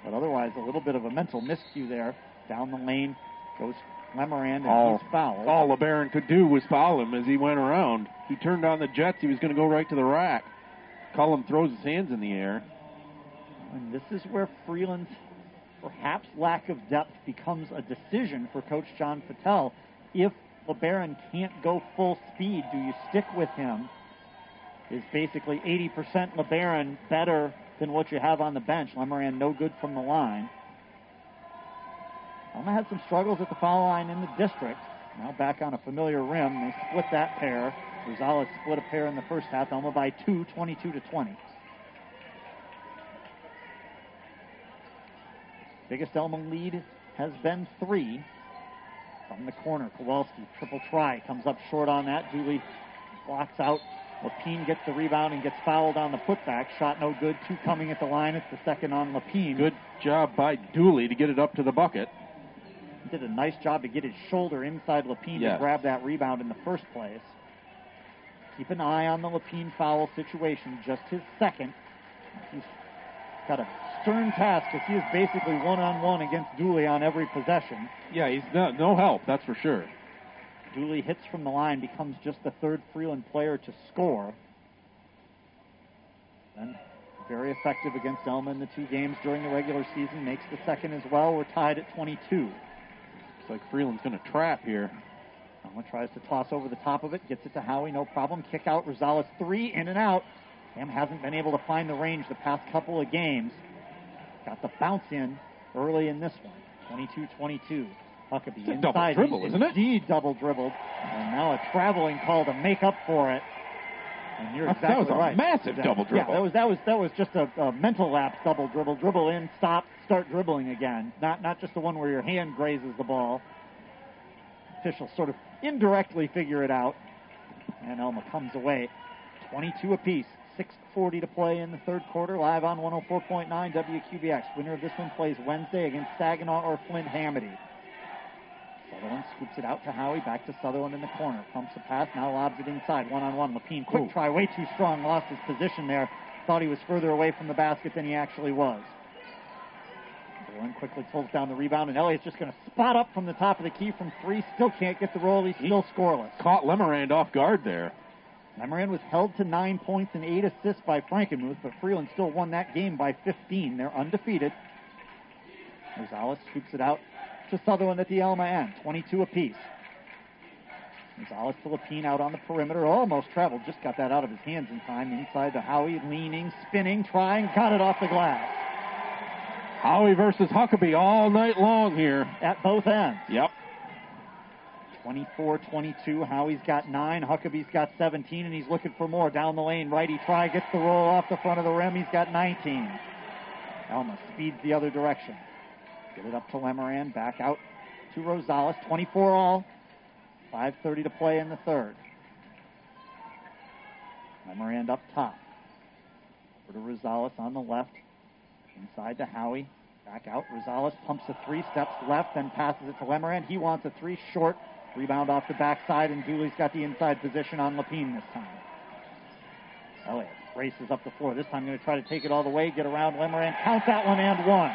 Speaker 2: But otherwise, a little bit of a mental miscue there. Down the lane goes Lemerand, and
Speaker 1: all,
Speaker 2: he's fouled.
Speaker 1: All LeBaron could do was foul him as he went around. He turned on the Jets. He was going to go right to the rack. Cullum throws his hands in the air.
Speaker 2: And this is where Freeland's perhaps lack of depth becomes a decision for Coach John Patel. If LeBaron can't go full speed, do you stick with him? Is basically 80% LeBaron better than what you have on the bench? Lemerand no good from the line. Alma had some struggles at the foul line in the district. Now back on a familiar rim. They split that pair. Rosales split a pair in the first half. Alma by two, 22 to 20. Biggest Alma lead has been three. From the corner, Kowalski, triple try, comes up short on that. Dooley blocks out. Lapine gets the rebound and gets fouled on the putback. Shot no good. Two coming at the line. It's the second on Lapine.
Speaker 1: Good job by Dooley to get it up to the bucket.
Speaker 2: He did a nice job to get his shoulder inside Lapine
Speaker 1: Yes.
Speaker 2: to grab that rebound in the first place. Keep an eye on the Lapine foul situation, just his second. He's got a stern task because he is basically one on one against Dooley on every possession.
Speaker 1: Yeah, he's no, no help, that's for sure.
Speaker 2: Dooley hits from the line, becomes just the third Freeland player to score. And very effective against Alma in the two games during the regular season. Makes the second as well. We're tied at 22.
Speaker 1: Looks like Freeland's going to trap here.
Speaker 2: Alma tries to toss over the top of it, gets it to Howie, no problem. Kick out, Rosales three, in and out. Ham hasn't been able to find the range the past couple of games. Got the bounce in early in this one. 22 22. Huckabee
Speaker 1: It's a
Speaker 2: inside.
Speaker 1: double dribble, isn't it?
Speaker 2: Indeed, double dribbled. And now a traveling call to make up for it. And you're
Speaker 1: That was a
Speaker 2: right.
Speaker 1: massive
Speaker 2: That-
Speaker 1: double dribble.
Speaker 2: Yeah, that was that was that was just a, a mental lapse double dribble. Dribble in, stop, start dribbling again. Not not just the one where your hand grazes the ball. Officials sort of indirectly figure it out. And Alma comes away. 22 apiece. 6.40 to play in the third quarter. Live on 104.9 WQBX. Winner of this one plays Wednesday against Saginaw or Flint Hamady. Sutherland scoops it out to Howie. Back to Sutherland in the corner. Pumps a pass. Now lobs it inside. One on one. Lapine. Quick
Speaker 1: Ooh.
Speaker 2: try. Way too strong. Lost his position there. Thought he was further away from the basket than he actually was. Sutherland quickly pulls down the rebound, and Elliott's just going to spot up from the top of the key from three. Still can't get the roll. He's still scoreless.
Speaker 1: Caught Lemerand off guard there.
Speaker 2: Lemerand was held to nine points and eight assists by Frankenmuth, but Freeland still won that game by 15. They're undefeated. Rosales scoops it out to Sutherland at the Alma end, 22 apiece. Gonzalez to Lapine out on the perimeter, almost traveled, just got that out of his hands in time. Inside to Howie, leaning, spinning, trying, got it off the glass
Speaker 1: Howie versus Huckabee all night long here.
Speaker 2: at both ends.
Speaker 1: Yep.
Speaker 2: 24 22. Howie's got nine. Huckabee's got 17, and he's looking for more. Down the lane, righty try, gets the roll off the front of the rim. He's got 19. Alma speeds the other direction. Get it up to Lemerand. Back out to Rosales. 24 all. 5.30 to play in the third. Lemerand up top. Over to Rosales on the left. Inside to Howie. Back out. Rosales pumps a three, steps left, then passes it to Lemerand. He wants a three short. Rebound off the backside, and Dooley's got the inside position on Lapine this time. Elliott races up the floor. This time going to try to take it all the way, get around Lemerand. Count that one and one.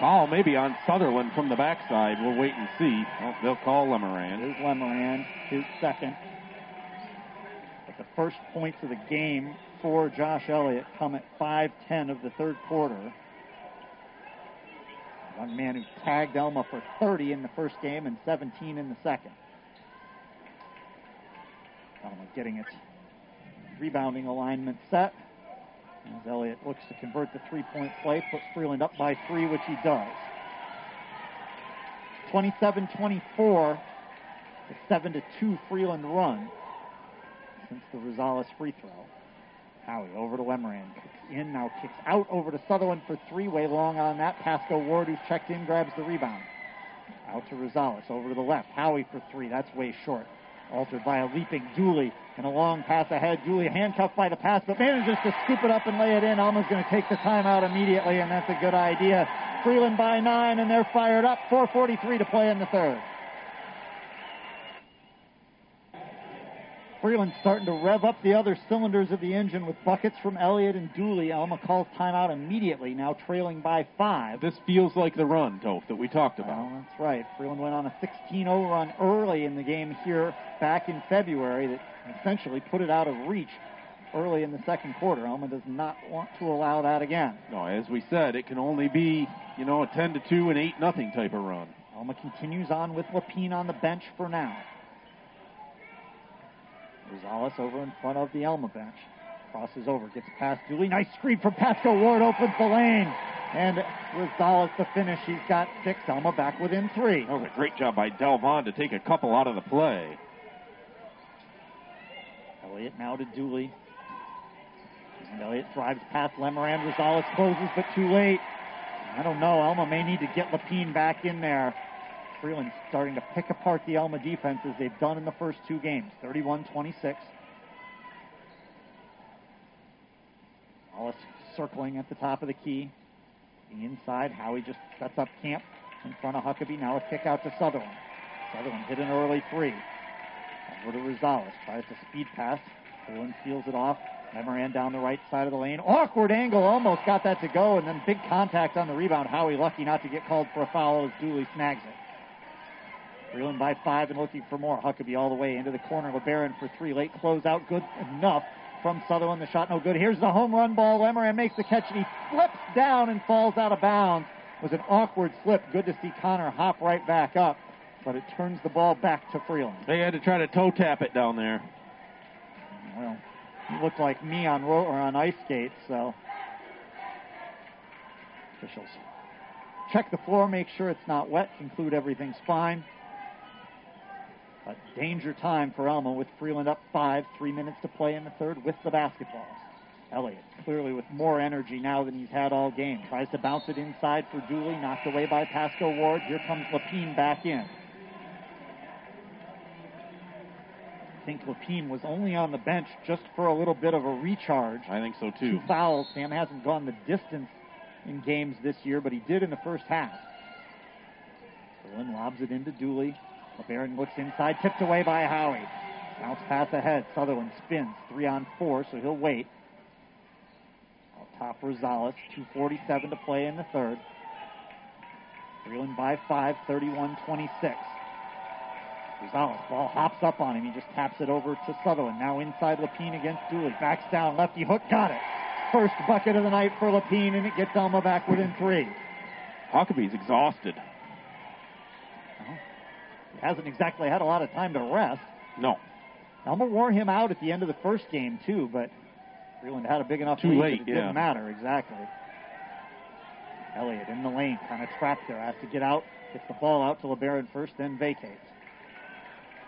Speaker 1: Foul maybe on Sutherland from the backside. We'll wait and see. Well, they'll call Lemerand.
Speaker 2: Here's Lemerand, his second. But the first points of the game for Josh Elliott come at 5:10 of the third quarter. One man who tagged Alma for 30 in the first game and 17 in the second. Alma getting its rebounding alignment set. As Elliott looks to convert the three-point play, puts Freeland up by three, which he does. 27-24, the 7 to 2 Freeland run since the Rosales free throw. Howie over to Lemerand. Kicks in, now kicks out over to Sutherland for three. Way long on that. Pasco Ward, who's checked in, grabs the rebound. Out to Rosales. Over to the left. Howie for three. That's way short. Altered by a leaping Dooley. And a long pass ahead. Dooley handcuffed by the pass, but manages to scoop it up and lay it in. Alma's going to take the timeout immediately, and that's a good idea. Freeland by nine, and they're fired up. 4.43 to play in the third. Freeland starting to rev up the other cylinders of the engine with buckets from Elliott and Dooley. Alma calls timeout immediately, now trailing by five.
Speaker 1: This feels like the run, Toph, that we talked about.
Speaker 2: Well, that's right. Freeland went on a 16-0 run early in the game here back in February that essentially put it out of reach early in the second quarter. Alma does not want to allow that again.
Speaker 1: No, as we said, it can only be, you know, a 10 to 2 and 8 nothing type of run.
Speaker 2: Alma continues on with Lapine on the bench for now. Rosales over in front of the Alma bench. Crosses over, gets past Dooley. Nice screen from Pasco Ward, opens the lane. And Rosales the finish. He's got six. Alma back within three.
Speaker 1: That was a great job by Delvon to take a couple out of the play.
Speaker 2: Elliott now to Dooley. And Elliott drives past Lemerand. Rosales closes, but too late. I don't know. Alma may need to get Lapine back in there. Freeland starting to pick apart the Alma defense as they've done in the first two games. 31 26. Wallace circling at the top of the key. The inside, Howie just sets up camp in front of Huckabee. Now a kick out to Sutherland. Sutherland hit an early three. Over to Rosales. Tries to speed pass. Freeland seals it off. Lemerand down the right side of the lane. Awkward angle. Almost got that to go. And then big contact on the rebound. Howie lucky not to get called for a foul as Dooley snags it. Freeland by five and looking for more. Huckabee all the way into the corner. LeBaron for three. Late closeout. Good enough from Sutherland. The shot no good. Here's the home run ball. Lemerand makes the catch and he flips down and falls out of bounds. It was an awkward slip. Good to see Connor hop right back up. But it turns the ball back to Freeland.
Speaker 1: They had to try to toe tap it down there.
Speaker 2: Well, he looked like me on ro- or on ice skates, so officials check the floor, make sure it's not wet, conclude everything's fine. A danger time for Alma with Freeland up five, three minutes to play in the third with the basketball. Elliott clearly with more energy now than he's had all game. Tries to bounce it inside for Dooley, knocked away by Pasco Ward. Here comes Lapine back in. I think Lapine was only on the bench just for a little bit of a recharge.
Speaker 1: I think so too.
Speaker 2: Two fouls. Sam hasn't gone the distance in games this year, but he did in the first half. Berlin lobs it into Dooley. LeBaron looks inside, tipped away by Howie. Bounce pass ahead. Sutherland spins. Three on four, so he'll wait. Out top Rosales. 2.47 to play in the third. Freeland by five, 31 26. Rosales, ball hops up on him. He just taps it over to Sutherland. Now inside Lapine against Dooley. Backs down, lefty hook, got it. First bucket of the night for Lapine, and it gets Alma back within three.
Speaker 1: Huckabee's exhausted.
Speaker 2: Hasn't exactly had a lot of time to rest.
Speaker 1: No,
Speaker 2: Alma wore him out at the end of the first game too, but Freeland had a big enough
Speaker 1: Too
Speaker 2: lead
Speaker 1: late,
Speaker 2: that it
Speaker 1: yeah.
Speaker 2: didn't matter exactly. Elliott in the lane, kind of trapped there, has to get out, gets the ball out to LeBaron first, then vacates.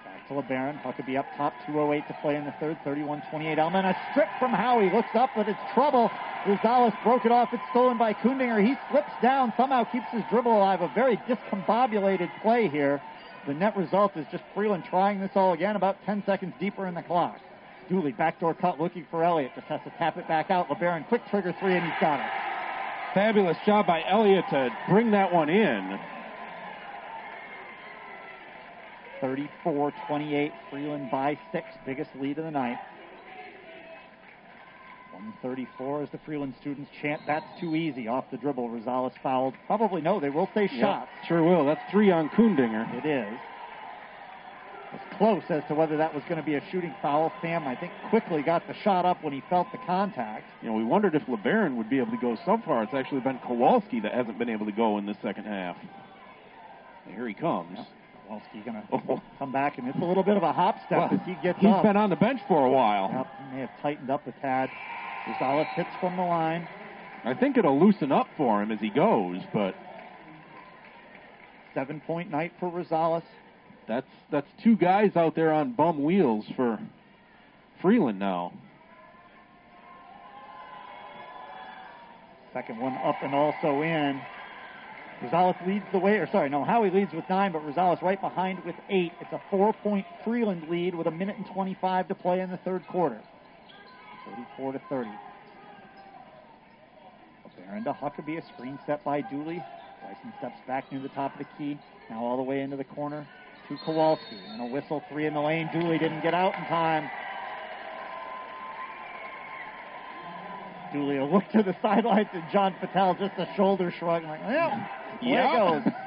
Speaker 2: Back to LeBaron, Huckabee up top, 2.08 to play in the third, 31-28. Alma a strip from Howie, looks up, but it's trouble. Rosales broke it off, it's stolen by Kundinger. He slips down, somehow keeps his dribble alive. A very discombobulated play here. The net result is just Freeland trying this all again, about 10 seconds deeper in the clock. Dooley, backdoor cut, looking for Elliott. Just has to tap it back out. LeBaron, quick trigger three, and he's got it.
Speaker 1: fabulous job by Elliott to bring that one in.
Speaker 2: 34-28, Freeland by six, biggest lead of the night. 134 as the Freeland students chant, that's too easy. Off the dribble, Rosales fouled. Probably no, they will say
Speaker 1: Yep,
Speaker 2: shots.
Speaker 1: sure will. That's three on Kundinger.
Speaker 2: It is. It's close as to whether that was going to be a shooting foul. Sam, I think, quickly got the shot up when he felt the contact.
Speaker 1: You know, we wondered if LeBaron would be able to go so far. It's actually been Kowalski that hasn't been able to go in the second half. Here he comes.
Speaker 2: Kowalski going <laughs> to
Speaker 1: Oh.
Speaker 2: come back, and it's a little bit of a hop step
Speaker 1: Well,
Speaker 2: as he gets
Speaker 1: He's
Speaker 2: up.
Speaker 1: been on the bench for a while.
Speaker 2: Yep, he may have tightened up a tad. Rosales hits from the line.
Speaker 1: I think it'll loosen up for him as he goes, but
Speaker 2: Seven point night for Rosales.
Speaker 1: that's that's two guys out there on bum wheels for Freeland now.
Speaker 2: Second one up and also in. Rosales leads the way, or sorry, no, Howie leads with nine, but Rosales right behind with eight. It's a four point Freeland lead with a minute and 25 to play in the third quarter. 34 to 30. Baron to Huckabee, a screen set by Dooley. Bryson steps back near the top of the key, now all the way into the corner to Kowalski. And a whistle, three in the lane. Dooley didn't get out in time. Dooley a look to the sidelines and John Patel just a shoulder shrug. Like, the way it goes. <laughs>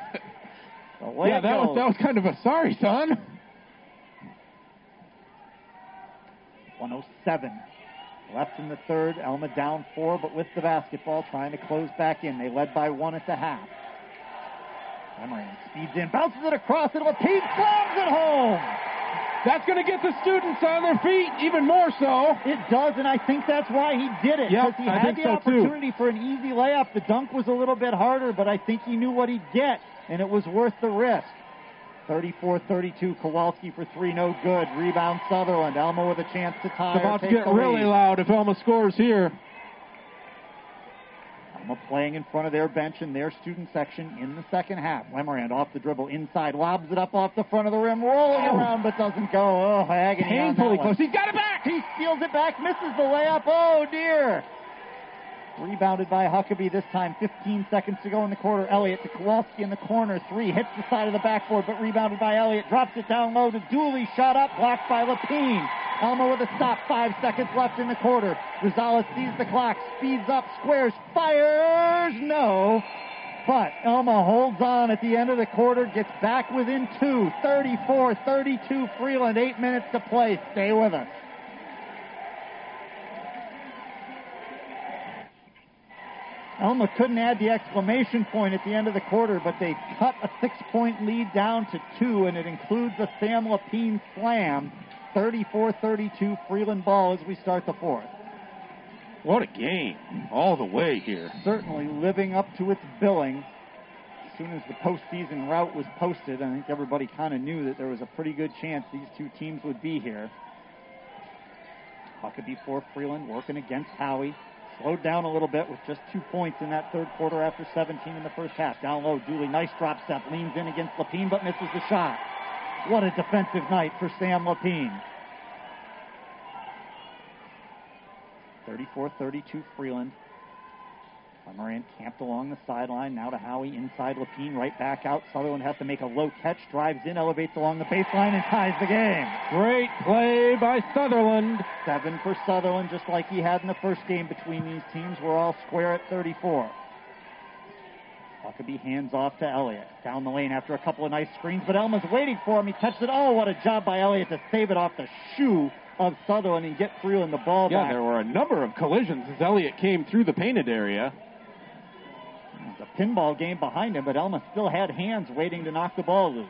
Speaker 1: Yeah, that
Speaker 2: goes.
Speaker 1: was that was kind of a sorry, son.
Speaker 2: 107 left in the third. Alma down four, but with the basketball, trying to close back in. They led by one at the half. Emery speeds in, bounces it across, and Lapine slams it home.
Speaker 1: That's going to get the students on their feet even more so.
Speaker 2: It does, and I think that's why he did it.
Speaker 1: Yep,
Speaker 2: Because he
Speaker 1: I
Speaker 2: had the
Speaker 1: so, too.
Speaker 2: opportunity for an easy layup. The dunk was a little bit harder, but I think he knew what he'd get, and it was worth the risk. 34-32, Kowalski for three, no good. Rebound Sutherland. Alma with a chance to tie.
Speaker 1: It's about to get really
Speaker 2: lead.
Speaker 1: loud if Alma scores here.
Speaker 2: Alma playing in front of their bench in their student section in the second half. Lemerand off the dribble inside, lobs it up off the front of the rim, rolling oh. around but doesn't go. Oh, agony
Speaker 1: Painfully close. He's got it back.
Speaker 2: He steals it back, misses the layup. Oh dear. Rebounded by Huckabee this time. 15 seconds to go in the quarter. Elliott to Kowalski in the corner. Three hits the side of the backboard, but rebounded by Elliott. Drops it down low to Dooley. Shot up, blocked by Lapine. Alma with a stop. Five seconds left in the quarter. Rosales sees the clock, speeds up, squares, fires. No. But Alma holds on at the end of the quarter, gets back within two. 34 32 Freeland. Eight minutes to play. Stay with us. Alma couldn't add the exclamation point at the end of the quarter, but they cut a six point lead down to two, and it includes a Sam Lapine slam. 34 32 Freeland ball as we start the fourth.
Speaker 1: What a game, all the way here.
Speaker 2: Certainly living up to its billing. As soon as the postseason route was posted, I think everybody kind of knew that there was a pretty good chance these two teams would be here. Huckabee for Freeland working against Howie. Slowed down a little bit with just two points in that third quarter after 17 in the first half. Down low, Dooley, nice drop step, leans in against Lapine but misses the shot. What a defensive night for Sam Lapine. 34-32 Freeland. Moran camped along the sideline. Now to Howie inside Lapine, right back out. Sutherland has to make a low catch, drives in, elevates along the baseline, and ties the game.
Speaker 1: Great play by Sutherland.
Speaker 2: Seven for Sutherland, just like he had in the first game between these teams. We're all square at 34. Huckabee hands off to Elliott. Down the lane after a couple of nice screens, but Alma's waiting for him. He touched it. Oh, what a job by Elliott to save it off the shoe of Sutherland and get Freeland the ball
Speaker 1: yeah,
Speaker 2: back.
Speaker 1: there were a number of collisions as Elliott came through the painted area.
Speaker 2: The pinball game behind him, but Alma still had hands waiting to knock the ball loose.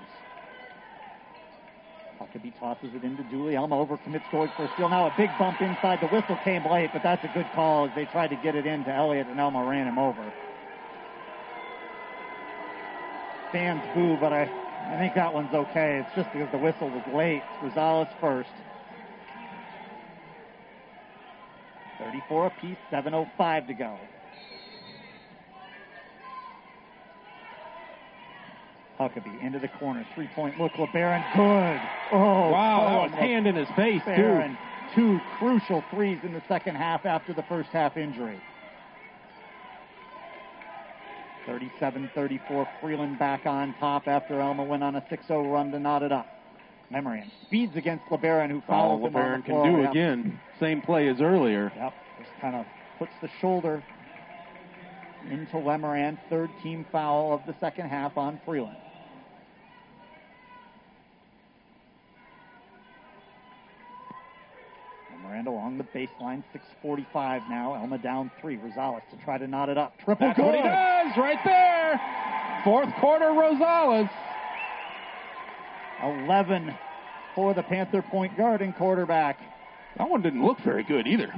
Speaker 2: Huckabee tosses it into Dooley. Alma overcommits going for a steal. Now a big bump inside. The whistle came late, but that's a good call as they tried to get it into Elliott, and Alma ran him over. Fans boo, but I, I think that one's okay. It's just because the whistle was late. Rosales first. 34 apiece, 7.05 to go. Huckabee into the corner, three point look. LeBaron, good. Oh,
Speaker 1: wow, that was hand in his face,
Speaker 2: LeBaron, two crucial threes in the second half after the first half injury. 37-34, Freeland back on top after Alma went on a 6-0 run to knot it up. Lemerand speeds against LeBaron, who fouls
Speaker 1: oh,
Speaker 2: him on the
Speaker 1: can do
Speaker 2: Yep.
Speaker 1: again. Same play as earlier.
Speaker 2: Yep, just kind of puts the shoulder into Lemerand. Third team foul of the second half on Freeland. Lemerand along the baseline, 6:45 now. Alma down three. Rosales to try to knot it up. Triple
Speaker 1: That's what he does right there. Fourth quarter, Rosales.
Speaker 2: 11 for the Panther point guard and quarterback.
Speaker 1: That one didn't look very good either.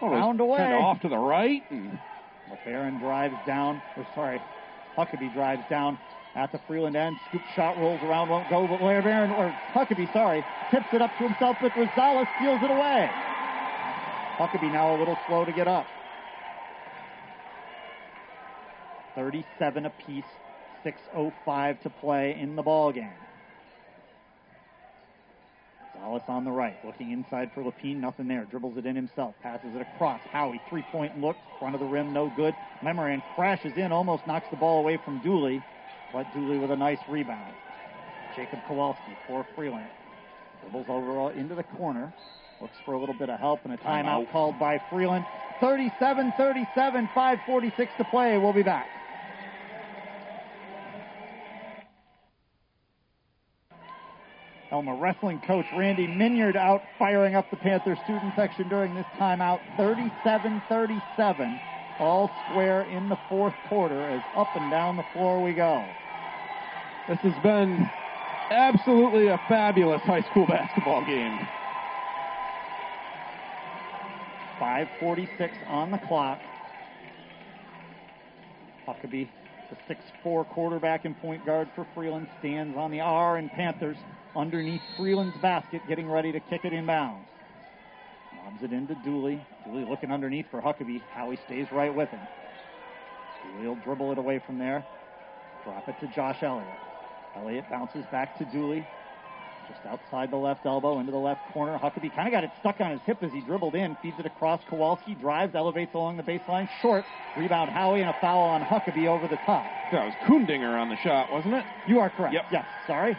Speaker 2: Found away.
Speaker 1: Kind of off to the right. And
Speaker 2: LeBaron drives down, or sorry, Huckabee drives down at the Freeland end. Scoop shot rolls around, won't go, but LeBaron, or Huckabee, sorry, tips it up to himself, but Rosales steals it away. Huckabee now a little slow to get up. 37 apiece, 6.05 to play in the ball game. Gonzalez on the right, looking inside for Lapine, nothing there. Dribbles it in himself, passes it across. Howie, three point look, front of the rim, no good. Lemerand crashes in, almost knocks the ball away from Dooley, but Dooley with a nice rebound. Jacob Kowalski for Freeland. Dribbles over into the corner, looks for a little bit of help, and a timeout
Speaker 1: Timeout.
Speaker 2: called by Freeland. 37 37, 5.46 to play. We'll be back. Alma wrestling coach Randy Minyard out firing up the Panther student section during this timeout. 37-37. All square in the fourth quarter as up and down the floor we go.
Speaker 1: this has been absolutely a fabulous high school basketball game.
Speaker 2: 5.46 on the clock. Huckabee, the 6'4 quarterback and point guard for Freeland, stands on the R and Panthers underneath Freeland's basket, getting ready to kick it inbounds. Lobs it into Dooley. Dooley looking underneath for Huckabee. Howie stays right with him. Dooley will dribble it away from there. Drop it to Josh Elliott. Elliott bounces back to Dooley. Just outside the left elbow, into the left corner. Huckabee kind of got it stuck on his hip as he dribbled in, feeds it across. Kowalski drives, elevates along the baseline. Short. Rebound Howie and a foul on Huckabee over the top.
Speaker 1: That was Kundinger on the shot, wasn't it?
Speaker 2: You are correct.
Speaker 1: Yep.
Speaker 2: Yes, sorry.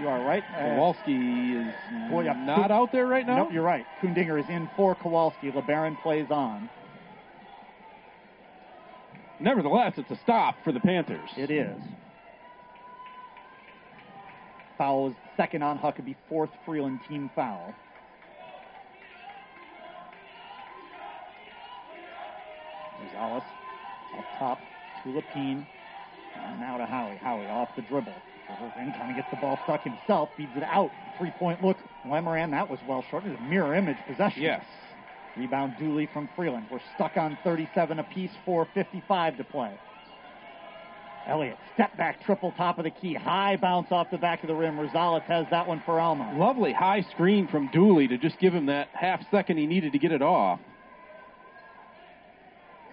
Speaker 2: You are right. Uh,
Speaker 1: Kowalski is
Speaker 2: Well, yeah,
Speaker 1: not out there right now?
Speaker 2: Nope, you're right. Kundinger is in for Kowalski. LeBaron plays on.
Speaker 1: Nevertheless, it's a stop for the Panthers.
Speaker 2: It is. Foul is second on Huckabee, fourth Freeland team foul. Gonzalez up top to Lapine. And now to Howie. Howie off the dribble. In, kind of gets the ball stuck himself, feeds it out. Three point look. Lemerand, that was well short. It was a mirror image possession.
Speaker 1: Yes.
Speaker 2: Rebound Dooley from Freeland. We're stuck on 37 apiece, 4.55 to play. Elliott, step back, triple top of the key. High bounce off the back of the rim. Rosales has that one for Alma.
Speaker 1: Lovely high screen from Dooley to just give him that half second he needed to get it off.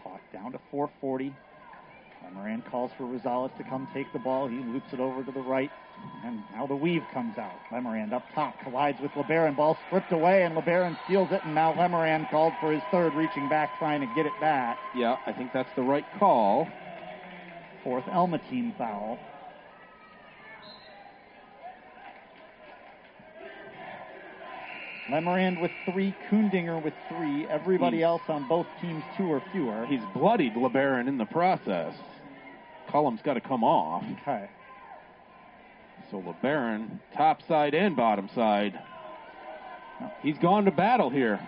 Speaker 2: Clock down to 4.40. Moran calls for Rosales to come take the ball. He loops it over to the right. And now the weave comes out. Lemerand up top collides with LeBaron. Ball stripped away, and LeBaron steals it. And now Lemerand called for his third, reaching back, trying to get it back.
Speaker 1: Yeah, I think that's the right call.
Speaker 2: Fourth Alma team foul. Lemerand with three, Kundinger with three. Everybody else on both teams two or fewer.
Speaker 1: He's bloodied LeBaron in the process. Cullum's got to come off.
Speaker 2: Okay.
Speaker 1: So LeBaron, top side and bottom side. He's gone to battle here.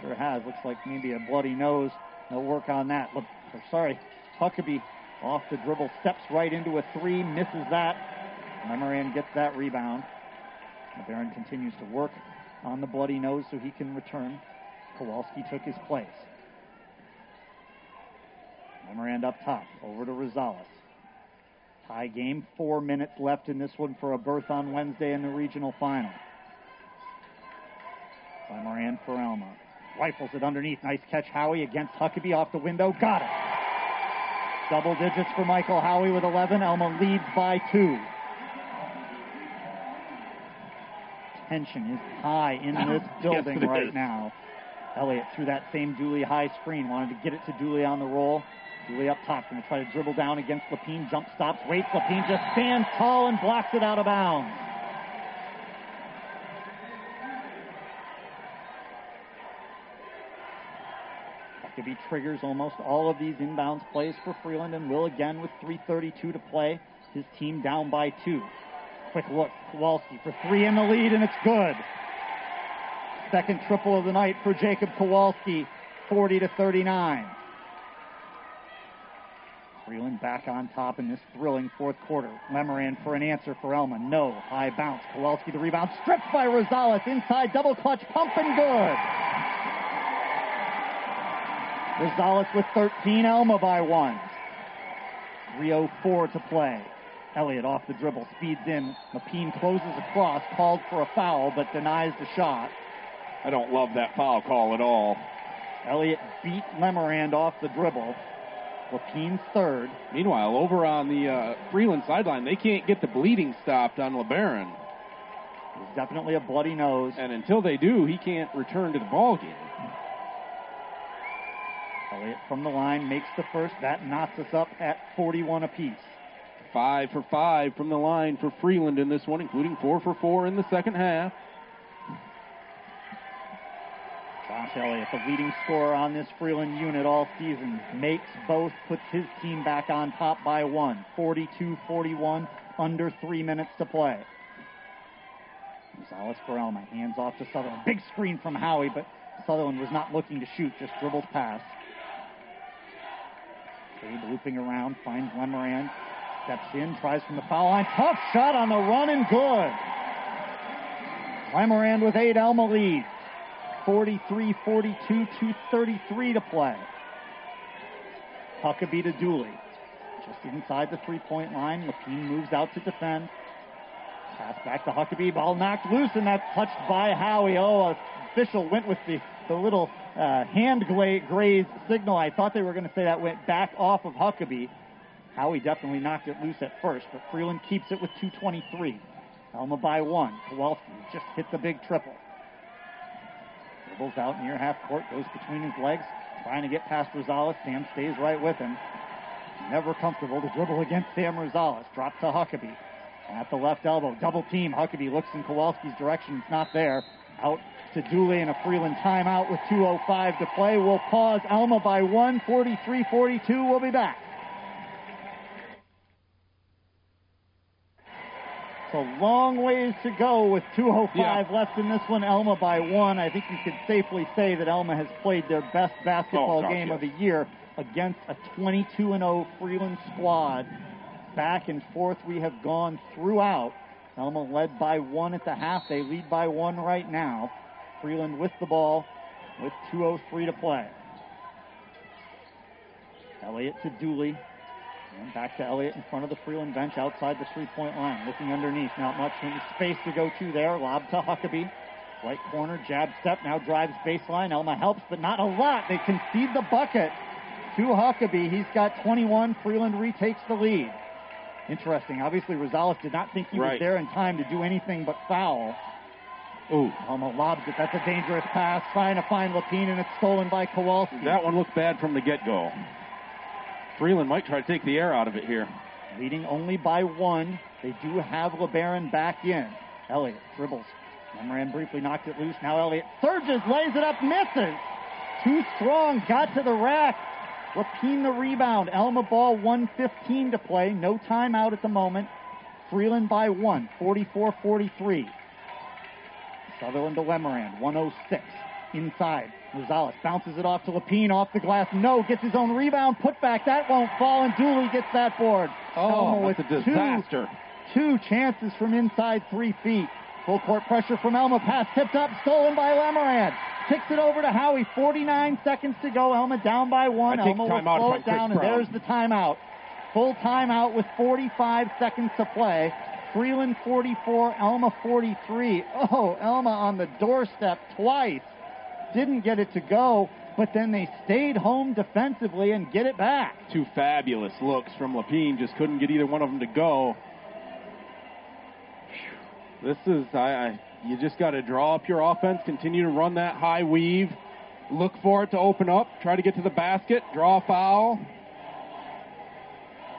Speaker 2: Sure has. Looks like maybe a bloody nose. They'll work on that. Look, or sorry, Huckabee off the dribble, steps right into a three, misses that. Lemerand gets that rebound. LeBaron continues to work on the bloody nose so he can return. Kowalski took his place. Lemerand up top, over to Rosales. Tie game, four minutes left in this one for a berth on Wednesday in the regional final. By Moran for Alma. Rifles it underneath. Nice catch, Howie against Huckabee off the window. Got it. Double digits for Michael Howie with 11. Alma leads by two. Tension is high in this <laughs> building
Speaker 1: it
Speaker 2: right
Speaker 1: is.
Speaker 2: now. Elliott through that same Dooley high screen. Wanted to get it to Dooley on the roll. Dooley up top. Going to try to dribble down against Lapine. Jump stops. Waits. Lapine just stands tall and blocks it out of bounds. Huckabee triggers almost all of these inbounds plays for Freeland and will again with 3.32 to play. His team down by two. Quick look. Kowalski for three in the lead, and it's good. Second triple of the night for Jacob Kowalski, 40 to 39. Freeland back on top in this thrilling fourth quarter. Lemerand for an answer for Alma. No. High bounce. Kowalski the rebound. Stripped by Rosales. Inside double clutch. Pump and good. Rosales with 13. Alma by one. 3.04 to play. Elliott off the dribble. Speeds in. Lapine closes across. Called for a foul, but denies the shot.
Speaker 1: I don't love that foul call at all.
Speaker 2: Elliott beat Lemerand off the dribble. Lapine's third.
Speaker 1: Meanwhile, over on the uh, Freeland sideline, they can't get the bleeding stopped on LeBaron.
Speaker 2: There's definitely a bloody nose.
Speaker 1: And until they do, he can't return to the ball game.
Speaker 2: Elliott from the line makes the first. That knots us up at 41 apiece.
Speaker 1: Five for five from the line for Freeland in this one, including four for four in the second half.
Speaker 2: Josh Elliott, the leading scorer on this Freeland unit all season, makes both, puts his team back on top by one. 42 41, under three minutes to play. Gonzalez for Alma, hands off to Sutherland. Big screen from Howie, but Sutherland was not looking to shoot, just dribbles past. Cade looping around, finds Lemerand, steps in, tries from the foul line. Tough shot on the run and good. Lemerand with eight, Alma leads. 43 42, 233 to play. Huckabee to Dooley. Just inside the three point line. Lapine moves out to defend. Pass back to Huckabee. Ball knocked loose, and that's touched by Howie. Oh, official went with the, the little uh, hand graze signal. I thought they were going to say that went back off of Huckabee. Howie definitely knocked it loose at first, but Freeland keeps it with 223. Alma by one. Kowalski just hit the big triple. Dribbles out near half court, goes between his legs, trying to get past Rosales. Sam stays right with him. Never comfortable to dribble against Sam Rosales. Drop to Huckabee. At the left elbow, double team. Huckabee looks in Kowalski's direction. It's not there. Out to Dooley and a Freeland timeout with 2.05 to play. We'll pause Alma by 1, 43 42. We'll be back. So long ways to go with 2.05
Speaker 1: Yeah.
Speaker 2: left in this one. Alma by one. I think you could safely say that Alma has played their best basketball
Speaker 1: Oh, gosh,
Speaker 2: game
Speaker 1: yes.
Speaker 2: of the year against a 22 0 Freeland squad. Back and forth we have gone throughout. Alma led by one at the half. They lead by one right now. Freeland with the ball with 2.03 to play. Elliott to Dooley. And back to Elliott in front of the Freeland bench outside the three point line. Looking underneath. Not much space to go to there. Lob to Huckabee. Right corner, jab step, now drives baseline. Alma helps, but not a lot. They concede the bucket to Huckabee. He's got 21. Freeland retakes the lead. Interesting. Obviously, Rosales did not think he was there in time to do anything but foul.
Speaker 1: Ooh,
Speaker 2: Alma lobs it. That's a dangerous pass. Trying to find Lapine, and it's stolen by Kowalski.
Speaker 1: that one looked bad from the get-go. Freeland might try to take the air out of it here.
Speaker 2: leading only by one. They do have LeBaron back in. Elliott dribbles. Lemerand briefly knocked it loose. Now Elliott surges, lays it up, misses. Too strong, got to the rack. Lapine the rebound. Alma ball 115 to play. No timeout at the moment. Freeland by one, 44-43. Sutherland to Lemerand, 106. Inside. Rosales bounces it off to Lapine, off the glass. No, gets his own rebound. Put back. That won't fall, and Dooley gets that board.
Speaker 1: Oh, that's a
Speaker 2: with two
Speaker 1: disaster.
Speaker 2: Two chances from inside three feet. Full court pressure from Alma. Pass tipped up, stolen by Lemerand. Kicks it over to Howie. 49 seconds to go. Alma down by one.
Speaker 1: I
Speaker 2: Alma will slow it down, and there's the timeout. Full timeout with 45 seconds to play. Freeland 44, Alma 43. Oh, Alma on the doorstep twice. Didn't get it to go, but then they stayed home defensively and get it back.
Speaker 1: Two fabulous looks from Lapine. Just couldn't get either one of them to go. This is I, I you just got to draw up your offense, continue to run that high weave, look for it to open up, try to get to the basket, draw a foul,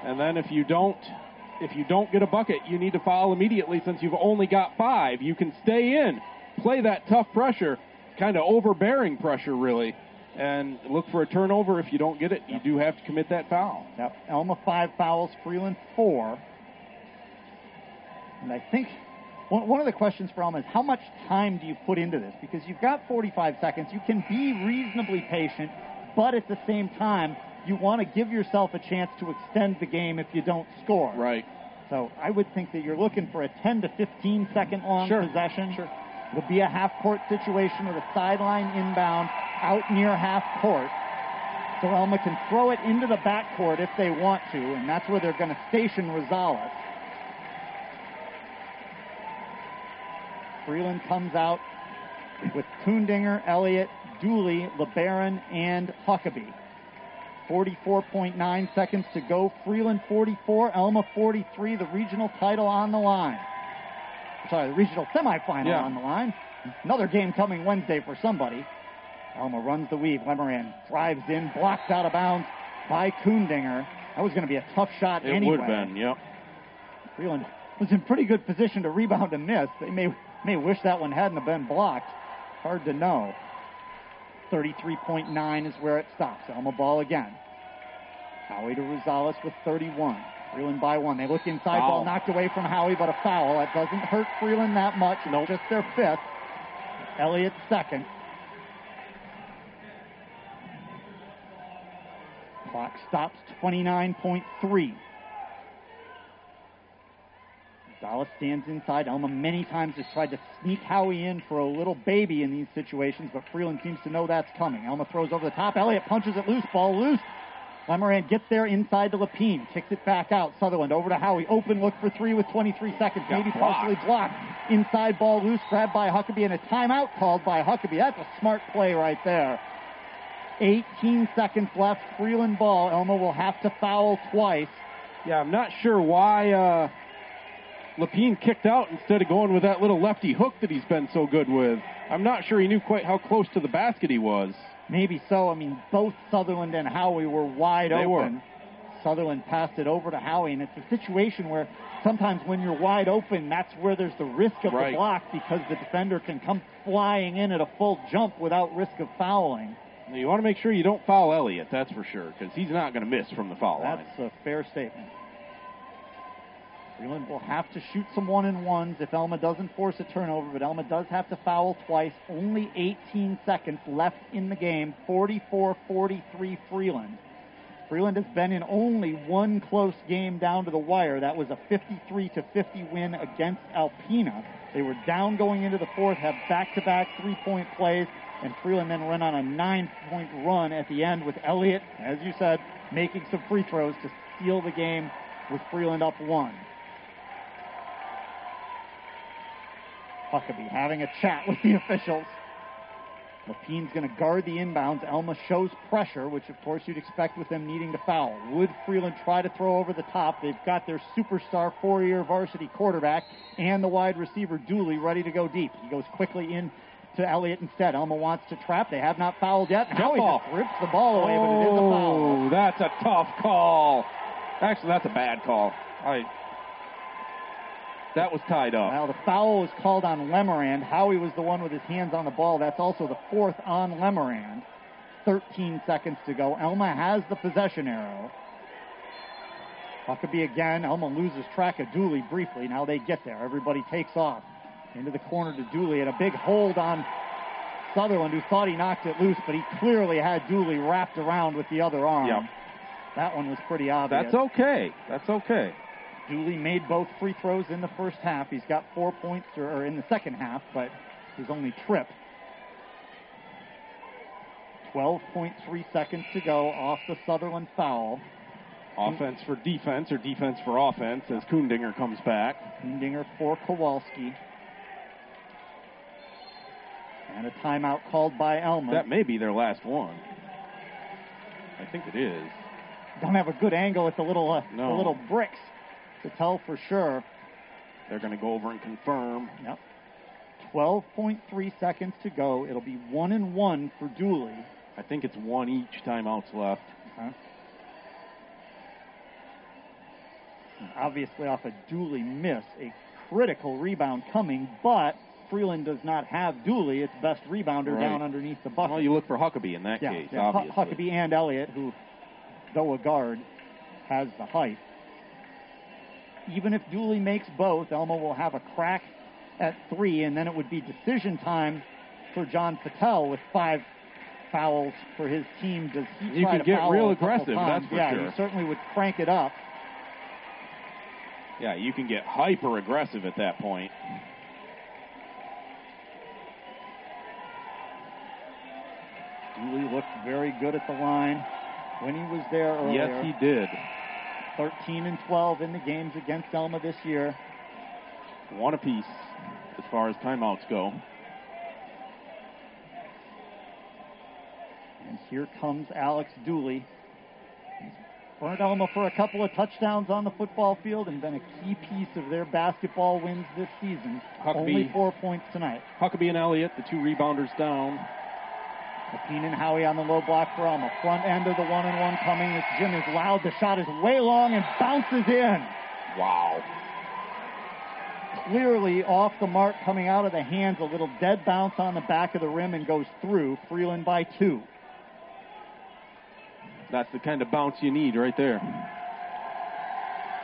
Speaker 1: and then if you don't if you don't get a bucket, you need to foul immediately since you've only got five. You can stay in, play that tough pressure, kind of overbearing pressure really, and look for a turnover. If you don't get it, you do have to commit that foul.
Speaker 2: Yep. Alma five fouls, Freeland four. And I think one, one of the questions for Alma is how much time do you put into this? Because you've got 45 seconds. You can be reasonably patient, but at the same time, you want to give yourself a chance to extend the game if you don't score.
Speaker 1: Right.
Speaker 2: So I would think that you're looking for a 10 to 15 second long
Speaker 1: Sure.
Speaker 2: possession.
Speaker 1: Sure.
Speaker 2: It'll be a half court situation with a sideline inbound out near half court. So Alma can throw it into the backcourt if they want to, and that's where they're going to station Rosales. Freeland comes out with Kundinger, Elliott, Dooley, LeBaron, and Huckabee. 44.9 seconds to go. Freeland 44, Alma 43. The regional title on the line. Sorry, the regional semifinal
Speaker 1: Yeah.
Speaker 2: on the line. Another game coming Wednesday for somebody. Alma runs the weave. Lemerand drives in, blocked out of bounds by Kundinger. That was going to be a tough shot
Speaker 1: It
Speaker 2: anyway.
Speaker 1: would have been. Yep.
Speaker 2: Freeland was in pretty good position to rebound and miss. They may may wish that one hadn't have been blocked. Hard to know. 33.9 is where it stops. Alma ball again. Howie to Rosales with 31. Freeland by one. They look inside,
Speaker 1: Foul.
Speaker 2: ball knocked away from Howie, but a foul. That doesn't hurt Freeland that much. It's
Speaker 1: Nope.
Speaker 2: just their fifth. Elliott second. Clock stops 29.3. Gonzalez stands inside. Alma many times has tried to sneak Howie in for a little baby in these situations, but Freeland seems to know that's coming. Alma throws over the top. Elliott punches it loose. Ball loose. Lemerand gets there inside to Lapine. Kicks it back out. Sutherland over to Howie. Open look for three with 23 seconds.
Speaker 1: Got
Speaker 2: Maybe
Speaker 1: blocked.
Speaker 2: partially blocked. Inside ball loose. Grabbed by Huckabee and a timeout called by Huckabee. That's a smart play right there. 18 seconds left. Freeland ball. Alma will have to foul twice.
Speaker 1: Yeah, I'm not sure why uh, Lapine kicked out instead of going with that little lefty hook that he's been so good with. I'm not sure he knew quite how close to the basket he was.
Speaker 2: Maybe so. I mean, both Sutherland and Howie were wide
Speaker 1: They
Speaker 2: open.
Speaker 1: were.
Speaker 2: Sutherland passed it over to Howie, and it's a situation where sometimes when you're wide open, that's where there's the risk of
Speaker 1: Right.
Speaker 2: the block because the defender can come flying in at a full jump without risk of fouling.
Speaker 1: Now, You want to make sure you don't foul Elliott, that's for sure, because he's not going to miss from the foul line.
Speaker 2: That's a fair statement. Freeland will have to shoot some one and ones if Alma doesn't force a turnover, but Alma does have to foul twice. Only 18 seconds left in the game. 44 43 Freeland. Freeland has been in only one close game down to the wire. That was a 53 to 50 win against Alpena. They were down going into the fourth, have back to back three point plays, and Freeland then run on a nine point run at the end with Elliott, as you said, making some free throws to seal the game with Freeland up one. Huckabee having a chat with the <laughs> officials. Lapine's going to guard the inbounds. Alma shows pressure, which of course you'd expect with them needing to foul. Would Freeland try to throw over the top? They've got their superstar four-year varsity quarterback and the wide receiver Dooley ready to go deep. He goes quickly in to Elliott instead. Alma wants to trap. They have not fouled yet. Now he just rips the ball away, but it is a foul.
Speaker 1: Oh, that's a tough call. Actually, that's a bad call. I. That was tied up.
Speaker 2: Now the foul was called on Lemerand. Howie was the one with his hands on the ball. That's also the fourth on Lemerand. 13 seconds to go. Alma has the possession arrow. Huckabee again. Alma loses track of Dooley briefly. Now they get there. Everybody takes off. Into the corner to Dooley and a big hold on Sutherland, who thought he knocked it loose, but he clearly had Dooley wrapped around with the other arm.
Speaker 1: Yep.
Speaker 2: That one was pretty obvious.
Speaker 1: That's okay. That's okay.
Speaker 2: Dooley made both free throws in the first half. He's got four points, or, or in the second half, but his only trip. 12.3 seconds to go off the Sutherland foul.
Speaker 1: Offense for defense or defense for offense as Kundinger comes back.
Speaker 2: Dinger for Kowalski. And a timeout called by Alma.
Speaker 1: That may be their last one. I think it is.
Speaker 2: Don't have a good angle at the little uh,
Speaker 1: No.
Speaker 2: the little bricks to tell for sure.
Speaker 1: They're going to go over and confirm.
Speaker 2: Yep. 12.3 seconds to go. It'll be one and one for Dooley.
Speaker 1: I think it's one each timeouts left.
Speaker 2: Huh? Obviously, off a Dooley miss, a critical rebound coming, but Freeland does not have Dooley, its best rebounder,
Speaker 1: Right.
Speaker 2: down underneath the bucket.
Speaker 1: Well, you look for Huckabee in that
Speaker 2: yeah,
Speaker 1: case,
Speaker 2: yeah,
Speaker 1: obviously.
Speaker 2: Huckabee and Elliott, who, though a guard, has the height. Even if Dooley makes both, Alma will have a crack at three, and then it would be decision time for John Patel with five fouls for his team. Does he
Speaker 1: You
Speaker 2: to
Speaker 1: get real aggressive, that's for
Speaker 2: yeah,
Speaker 1: sure.
Speaker 2: he certainly would crank it up.
Speaker 1: Yeah, you can get hyper aggressive at that point.
Speaker 2: Dooley looked very good at the line when he was there earlier.
Speaker 1: Yes, he did.
Speaker 2: 13 and 12 in the games against Alma this year.
Speaker 1: One apiece as far as timeouts go.
Speaker 2: And here comes Alex Dooley. He's burned Alma for a couple of touchdowns on the football field and been a key piece of their basketball wins this season.
Speaker 1: Huckabee.
Speaker 2: Only four points tonight.
Speaker 1: Huckabee and Elliott, the two rebounders down.
Speaker 2: And Howie on the low block for Alma. Front end of the one and one coming. This gym is loud. The shot is way long and bounces in.
Speaker 1: Wow.
Speaker 2: Clearly off the mark coming out of the hands. A little dead bounce on the back of the rim and goes through. Freeland by two.
Speaker 1: That's the kind of bounce you need right there.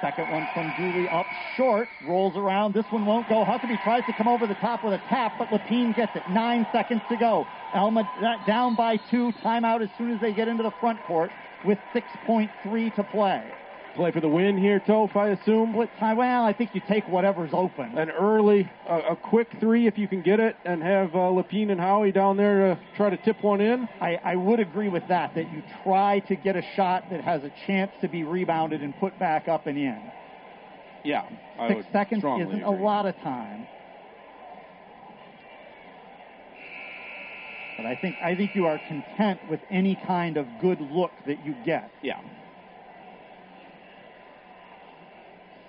Speaker 2: Second one from Dooley up short, rolls around. This one won't go. Huckabee tries to come over the top with a tap, but Lapine gets it. Nine seconds to go. Alma uh, down by two. Timeout as soon as they get into the front court with 6.3 to play.
Speaker 1: Play for the win here, Toph, I assume.
Speaker 2: What time? Well, I think you take whatever's open.
Speaker 1: An early, a, a quick three if you can get it, and have uh, Lapine and Howie down there to try to tip one in.
Speaker 2: I, I would agree with that, that you try to get a shot that has a chance to be rebounded and put back up and in.
Speaker 1: Yeah, I
Speaker 2: Six
Speaker 1: would
Speaker 2: seconds
Speaker 1: strongly
Speaker 2: isn't a lot of time. But I think I think you are content with any kind of good look that you get.
Speaker 1: Yeah.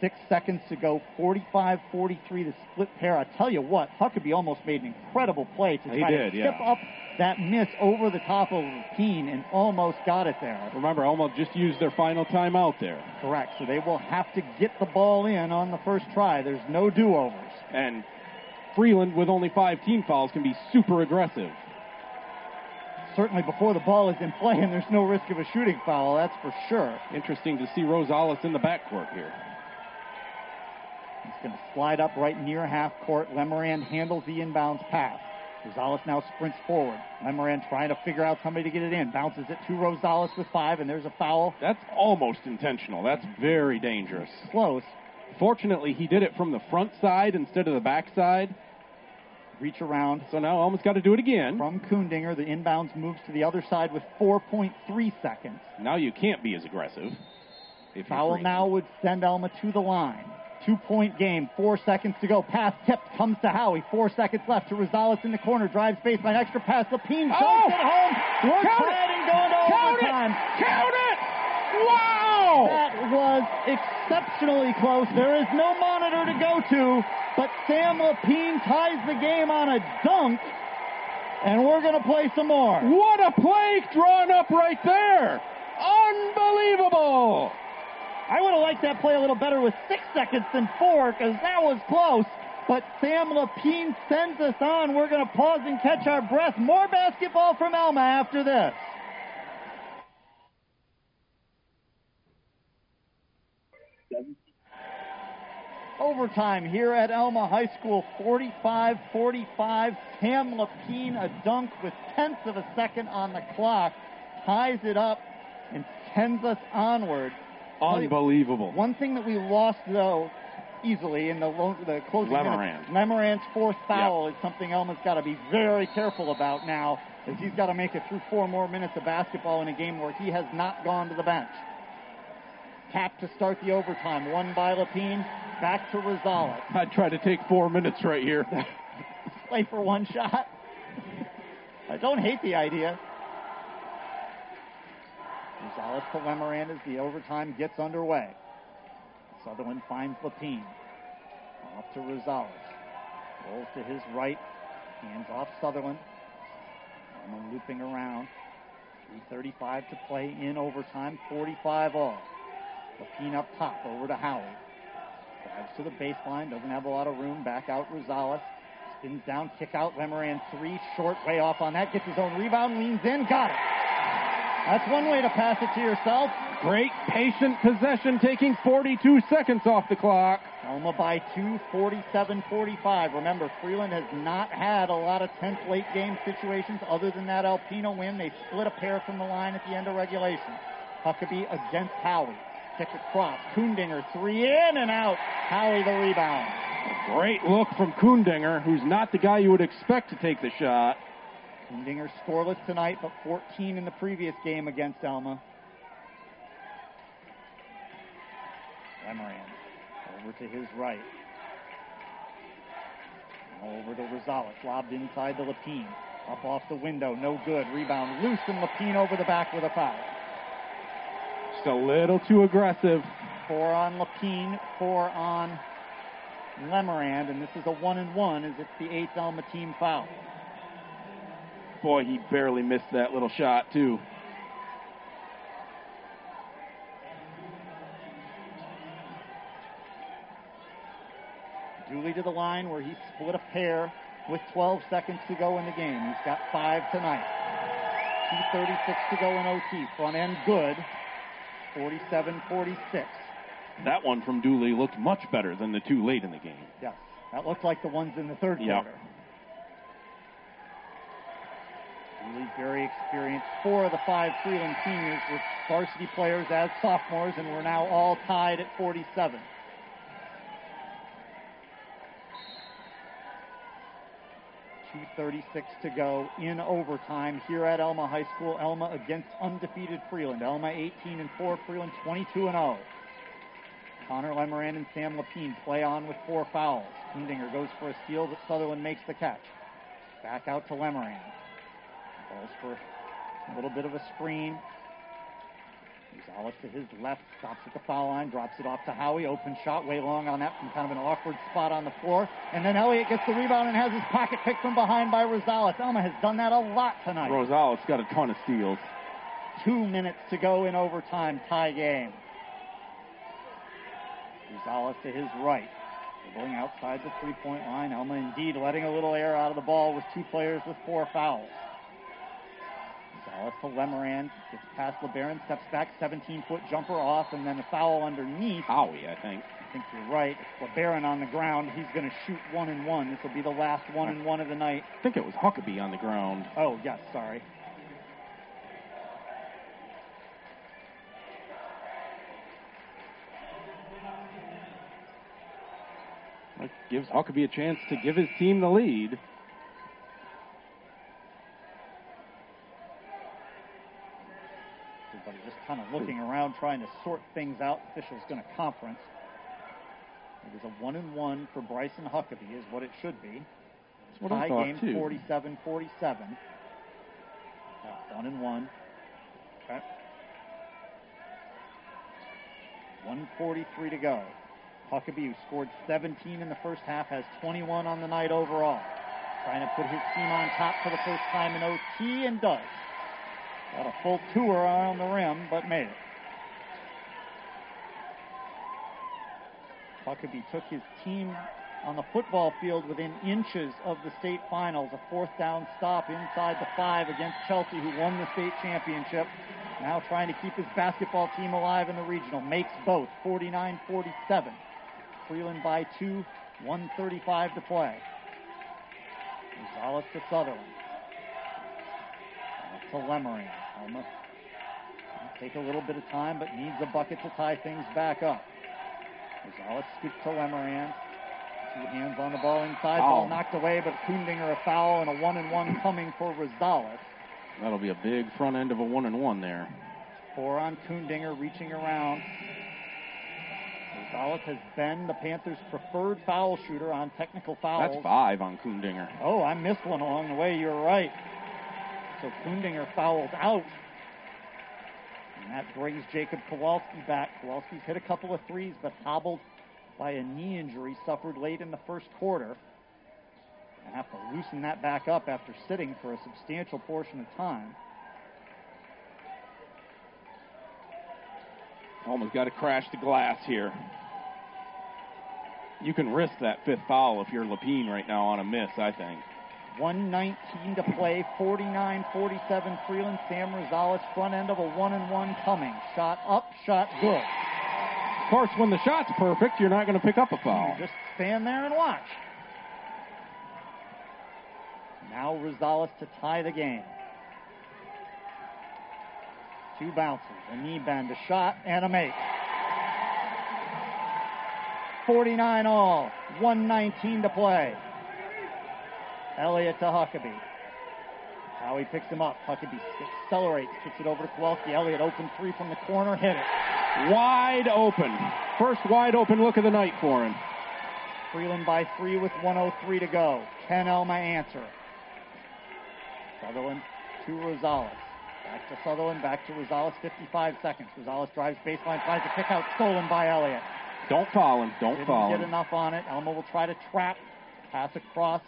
Speaker 2: Six seconds to go, 45 43, the split pair. I tell you what, Huckabee almost made an incredible play to try
Speaker 1: did,
Speaker 2: to
Speaker 1: yeah.
Speaker 2: chip up that miss over the top of Keene and almost got it there.
Speaker 1: Remember, almost just used their final timeout there.
Speaker 2: Correct. So they will have to get the ball in on the first try. There's no do overs.
Speaker 1: And Freeland, with only five team fouls, can be super aggressive.
Speaker 2: Certainly before the ball is in play and there's no risk of a shooting foul, that's for sure.
Speaker 1: Interesting to see Rosales in the backcourt here.
Speaker 2: He's going to slide up right near half court. Lemerand handles the inbounds pass. Rosales now sprints forward. Lemerand trying to figure out somebody to get it in. Bounces it to Rosales with five, and there's a foul.
Speaker 1: That's almost intentional. That's very dangerous.
Speaker 2: Close.
Speaker 1: Fortunately, he did it from the front side instead of the back side.
Speaker 2: Reach around
Speaker 1: So now Alma's got to do it again.
Speaker 2: from Kundinger. The inbounds moves to the other side with 4.3 seconds.
Speaker 1: Now you can't be as aggressive. If
Speaker 2: Foul now would send Alma to the line. Two point game, four seconds to go. Pass tipped, comes to Howie. Four seconds left to Rosales in the corner. Drives baseline, extra pass. Lapine dunks
Speaker 1: Oh!
Speaker 2: it home. Works
Speaker 1: Count it!
Speaker 2: and going to
Speaker 1: Count it! Count it! Wow!
Speaker 2: That was exceptionally close. There is no monitor to go to, but Sam Lapine ties the game on a dunk, and we're going to play some more.
Speaker 1: What a play drawn up right there! Unbelievable!
Speaker 2: I would have liked that play a little better with six seconds than four because that was close. But Sam Lapine sends us on. We're going to pause and catch our breath. More basketball from Alma after this. Overtime here at Alma High School, 45-45. Sam Lapine, a dunk with tenths of a second on the clock, ties it up and sends us onward.
Speaker 1: Unbelievable.
Speaker 2: One thing that we lost, though, easily in the, lo- the closing
Speaker 1: Lemerand.
Speaker 2: minutes, Lemerand's fourth foul is something Alma's got to be very careful about now, as he's got to make it through four more minutes of basketball in a game where he has not gone to the bench. Tap to start the overtime, won by Lapine. Back to Rosales.
Speaker 1: I'd try to take four minutes right here. <laughs>
Speaker 2: Play for one shot. I don't hate the idea. Rosales to Lemerand as the overtime gets underway. Sutherland finds Lapine. Off to Rosales. Rolls to his right. Hands off Sutherland. Norman looping around. 3.35 to play in overtime. 45 all. Lapine up top. Over to Howie. Drives to the baseline. Doesn't have a lot of room. Back out Rosales. Spins down. Kick out. Lemerand three. Short way off on that. Gets his own rebound. Leans in. Got it. That's one way to pass it to yourself.
Speaker 1: Great patient possession, taking 42 seconds off the clock.
Speaker 2: Alma by two, 47-45. Remember, Freeland has not had a lot of tense late game situations other than that Alpena win. They split a pair from the line at the end of regulation. Huckabee against Howie. Kick across. Kundinger, three in and out. Howie the rebound.
Speaker 1: Great look from Kundinger, who's not the guy you would expect to take the shot.
Speaker 2: Kundinger scoreless tonight, but 14 in the previous game against Alma. Lemerand over to his right. Now over to Rosales, lobbed inside the Lapine. Up off the window, no good. Rebound loose, and Lapine over the back with a foul.
Speaker 1: Just a little too aggressive.
Speaker 2: Four on Lapine, four on Lemerand, and this is a one and one as it's the eighth Alma team foul.
Speaker 1: Boy, he barely missed that little shot, too.
Speaker 2: Dooley to the line where he split a pair with 12 seconds to go in the game. He's got five tonight. 2.36 to go in OT. Front end good. 47 46.
Speaker 1: That one from Dooley looked much better than the two late in the game.
Speaker 2: Yes. That looked like the ones in the third
Speaker 1: Yeah.
Speaker 2: quarter. Dooley's very experienced. Four of the five Freeland seniors were varsity players as sophomores, and we're now all tied at 47. Two thirty-six to go in overtime here at Alma High School. Alma against undefeated Freeland. Alma 18 and 4, Freeland 22 and 0. Connor Lemerand and Sam Lapine play on with four fouls. Kundinger goes for a steal, but Sutherland makes the catch. Back out to Lemerand. Falls for a little bit of a screen. Gonzalez to his left, stops at the foul line, drops it off to Howie. Open shot, way long on that from kind of an awkward spot on the floor. And then Elliott gets the rebound and has his pocket picked from behind by Rosales. Alma has done that a lot tonight.
Speaker 1: Rosales got a ton of steals.
Speaker 2: Two minutes to go in overtime, tie game. Rosales to his right. Going outside the three point line. Alma indeed letting a little air out of the ball with two players with four fouls. To Lemerand. Gets past LeBaron, steps back, 17 foot jumper off, and then a foul underneath.
Speaker 1: Howie, I think.
Speaker 2: I think you're right. It's LeBaron on the ground. He's going to shoot one and one. This will be the last one and one of the night.
Speaker 1: I think it was Huckabee on the ground.
Speaker 2: Oh, yes, sorry.
Speaker 1: That gives Huckabee a chance to give his team the lead.
Speaker 2: Everybody just kind of looking around, trying to sort things out. Officials going to conference. It is a one and one for Bryson Huckabee, is what it should be.
Speaker 1: That's
Speaker 2: Tie game
Speaker 1: too.
Speaker 2: 47 47. Uh, one and one. Okay. 143 to go. Huckabee, who scored 17 in the first half, has 21 on the night overall. Trying to put his team on top for the first time in OT and does. Got a full tour around the rim, but made it. Huckabee took his team on the football field within inches of the state finals. A fourth down stop inside the five against Chelsea, who won the state championship. Now trying to keep his basketball team alive in the regional. Makes both 49 47. Freeland by two, 135 to play. Gonzalez to Sutherland. To Lemerand. Almost take a little bit of time, but needs a bucket to tie things back up. Gonzalez scoops to Lemerand. Two hands on the ball inside. Ball
Speaker 1: Foul.
Speaker 2: knocked away, but Kundinger a foul and a one and one coming for Rosales.
Speaker 1: That'll be a big front end of a one and one there.
Speaker 2: Four on Kundinger reaching around. Rosales has been the Panthers' preferred foul shooter on technical fouls.
Speaker 1: That's five on Kundinger.
Speaker 2: Oh, I missed one along the way. You're right. So Kundinger fouls out. And that brings Jacob Kowalski back. Kowalski's hit a couple of threes, but hobbled by a knee injury suffered late in the first quarter. And have to loosen that back up after sitting for a substantial portion of time.
Speaker 1: Almost got to crash the glass here. You can risk that fifth foul if you're Lapine right now on a miss, I think.
Speaker 2: 119 to play, 49 47 Freeland. Sam Rosales, front end of a 1 and 1 coming. Shot up, shot good.
Speaker 1: Of course, when the shot's perfect, you're not going to pick up a foul.
Speaker 2: Just stand there and watch. Now Rosales to tie the game. Two bounces, a knee bend, a shot, and a make. 49 all, 119 to play. Elliott to Huckabee. Howie picks him up. Huckabee accelerates, kicks it over to Kowalski. Elliott open three from the corner, hit it.
Speaker 1: Wide open. First wide open look of the night for him.
Speaker 2: Freeland by three with 103 to go. Can Alma answer? Sutherland to Rosales. Back to Sutherland, back to Rosales, 55 seconds. Rosales drives baseline, tries to kick out, stolen by Elliott.
Speaker 1: Don't foul him. Don't
Speaker 2: Didn't
Speaker 1: foul
Speaker 2: get
Speaker 1: him.
Speaker 2: enough on it. Alma will try to trap, pass across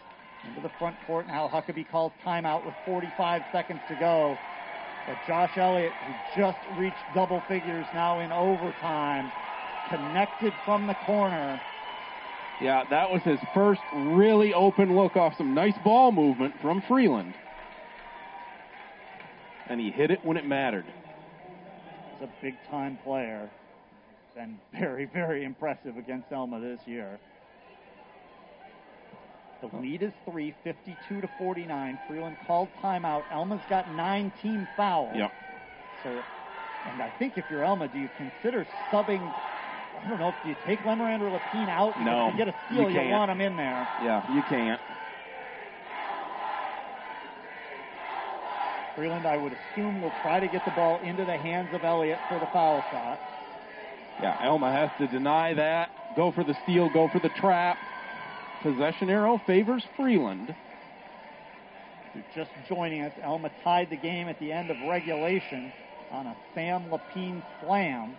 Speaker 2: into the front court. Now Huckabee calls timeout with 45 seconds to go. But Josh Elliott, who just reached double figures now in overtime, connected from the corner.
Speaker 1: Yeah, that was his first really open look off some nice ball movement from Freeland. And he hit it when it mattered.
Speaker 2: He's a big time player. Been very, very impressive against Alma this year. The lead is three, 52 to 49. Freeland called timeout. Alma's got nine team fouls.
Speaker 1: Yep.
Speaker 2: So, and I think if you're Alma, do you consider subbing? I don't know. Do you take Lemerand or Lapine out?
Speaker 1: No,
Speaker 2: if you get a steal,
Speaker 1: you
Speaker 2: you, want them in there.
Speaker 1: Yeah, you can't.
Speaker 2: Freeland, I would assume, will try to get the ball into the hands of Elliott for the foul shot.
Speaker 1: Yeah, Alma has to deny that. Go for the steal, go for the trap. Possession arrow favors Freeland.
Speaker 2: You're just joining us, Alma tied the game at the end of regulation on a Sam Lapine slam.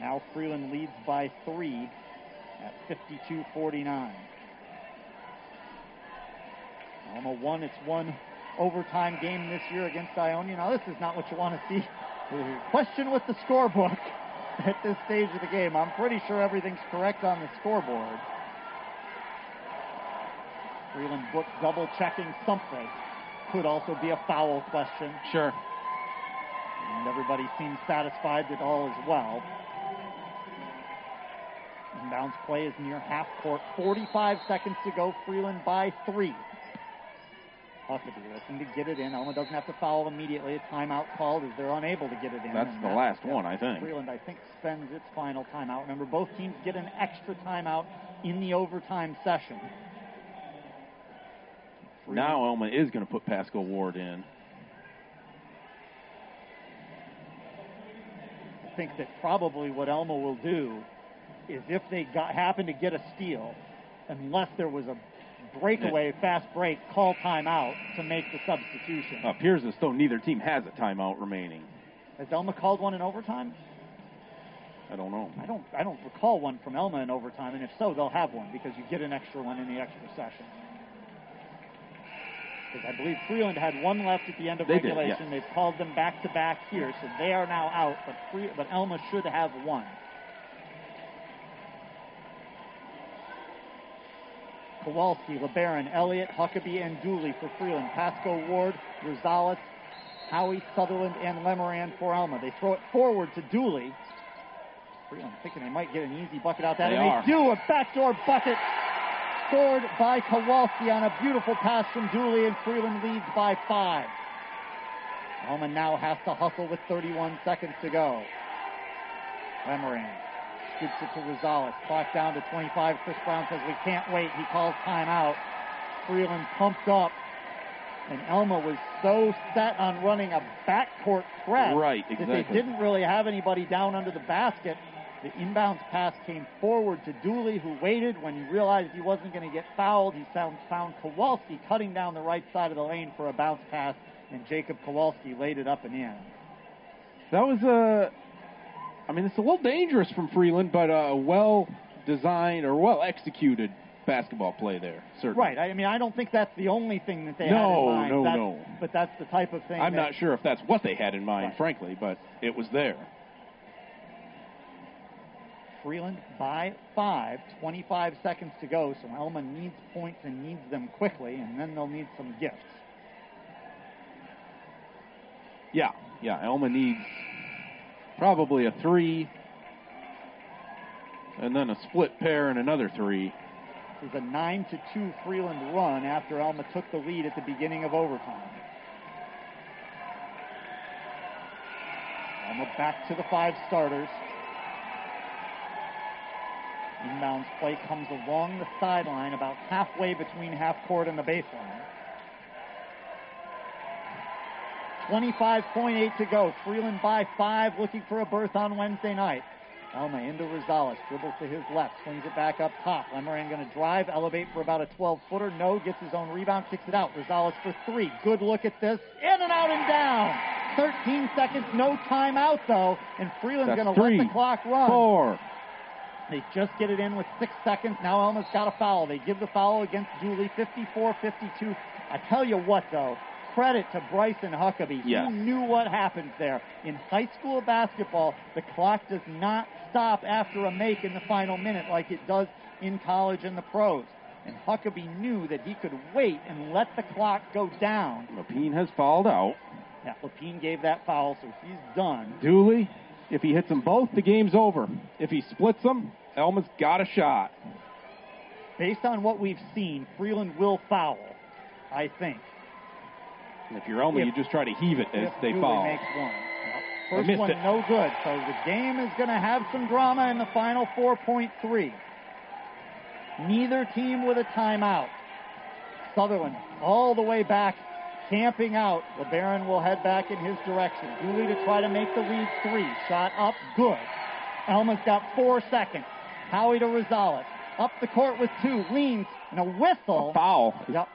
Speaker 2: Now Freeland leads by three at 52-49. Alma won its one overtime game this year against Ionia. Now this is not what you want to see. <laughs> Question with the scorebook <laughs> at this stage of the game. I'm pretty sure everything's correct on the scoreboard. Freeland book double checking something. Could also be a foul question.
Speaker 1: Sure.
Speaker 2: And everybody seems satisfied that all is well. Inbounds play is near half court. 45 seconds to go. Freeland by three. Huckabee looking to get it in. Alma doesn't have to foul immediately. A timeout called as they're unable to get it in.
Speaker 1: That's the last one, I think.
Speaker 2: Freeland, I think, spends its final timeout. Remember, both teams get an extra timeout in the overtime session. Freeland-
Speaker 1: Now Alma is going to put Pascal Ward in.
Speaker 2: I think that probably what Alma will do is if they got, happen to get a steal, unless there was a breakaway, fast break, call timeout to make the substitution.
Speaker 1: Uh, Appears as though neither team has a timeout remaining.
Speaker 2: Has Alma called one in overtime?
Speaker 1: I don't know.
Speaker 2: I don't. I don't recall one from Alma in overtime, and if so, they'll have one because you get an extra one in the extra session. Because I believe Freeland had one left at the end of
Speaker 1: They did,
Speaker 2: regulation. They've called them back to back here, so they are now out. But Free, but Alma should have one. Kowalski, LeBaron, Elliott, Huckabee, and Dooley for Freeland. Pasco, Ward, Rosales, Howie, Sutherland, and Lemerand for Alma. They throw it forward to Dooley. Freeland thinking they might get an easy bucket out that,
Speaker 1: They
Speaker 2: and
Speaker 1: are.
Speaker 2: they do a backdoor bucket scored by Kowalski on a beautiful pass from Dooley, and Freeland leads by five. Alma now has to hustle with 31 seconds to go. Lemerand scoops it to Rosales. Clock down to 25. Chris Brown says we can't wait. He calls timeout. Freeland pumped up. And Alma was so set on running a backcourt press
Speaker 1: Right,
Speaker 2: that they didn't really have anybody down under the basket. The inbounds pass came forward to Dooley, who waited when he realized he wasn't going to get fouled. He found, found Kowalski cutting down the right side of the lane for a bounce pass, and Jacob Kowalski laid it up and in.
Speaker 1: That was a. I mean, it's a little dangerous from Freeland, but a well designed or well executed basketball play there. Certainly.
Speaker 2: Right. I mean, I don't think that's the only thing that they
Speaker 1: No,
Speaker 2: had in mind.
Speaker 1: no,
Speaker 2: That's-
Speaker 1: no.
Speaker 2: But that's the type of thing.
Speaker 1: I'm
Speaker 2: that-
Speaker 1: not sure if that's what they had in mind,
Speaker 2: Right.
Speaker 1: frankly, but it was there.
Speaker 2: Freeland by five, 25 seconds to go. So Alma needs points and needs them quickly, and then they'll need some gifts.
Speaker 1: Yeah, yeah. Alma needs probably a three, and then a split pair and another three.
Speaker 2: This is a nine to two Freeland run after Alma took the lead at the beginning of overtime. Alma back to the five starters. Inbounds play comes along the sideline, about halfway between half court and the baseline. 25.8 to go. Freeland by five, looking for a berth on Wednesday night. Alma into Rosales, dribbles to his left, swings it back up top. Lemerand going to drive, elevate for about a 12 footer. No, gets his own rebound, kicks it out. Rosales for three. Good look at this. In and out and down. 13 seconds, no timeout though, and Freeland's going to let the clock run.
Speaker 1: Four.
Speaker 2: They just get it in with six seconds. Now Alma's got a foul. They give the foul against Dooley, 54-52. I tell you what, though, credit to Bryson Huckabee.
Speaker 1: Yes.
Speaker 2: He knew what happens there. In high school basketball, the clock does not stop after a make in the final minute like it does in college and the pros. And Huckabee knew that he could wait and let the clock go down.
Speaker 1: Lapine has fouled out.
Speaker 2: Yeah, Lapine gave that foul, so he's done.
Speaker 1: Dooley, if he hits them both, the game's over. If he splits them, Alma's got a shot.
Speaker 2: Based on what we've seen, Freeland will foul, I think.
Speaker 1: And if you're Alma,
Speaker 2: If-
Speaker 1: you just try to heave it as they
Speaker 2: Dooley
Speaker 1: foul.
Speaker 2: makes one.
Speaker 1: I
Speaker 2: First
Speaker 1: missed
Speaker 2: one,
Speaker 1: it.
Speaker 2: no good. So the game is going to have some drama in the final 4.3. Neither team with a timeout. Sutherland all the way back, camping out. LeBaron will head back in his direction. Dooley to try to make the lead three. Shot up, good. Alma's got four seconds. Howie to Rosales. Up the court with two. Leans and a whistle.
Speaker 1: A foul
Speaker 2: Yep.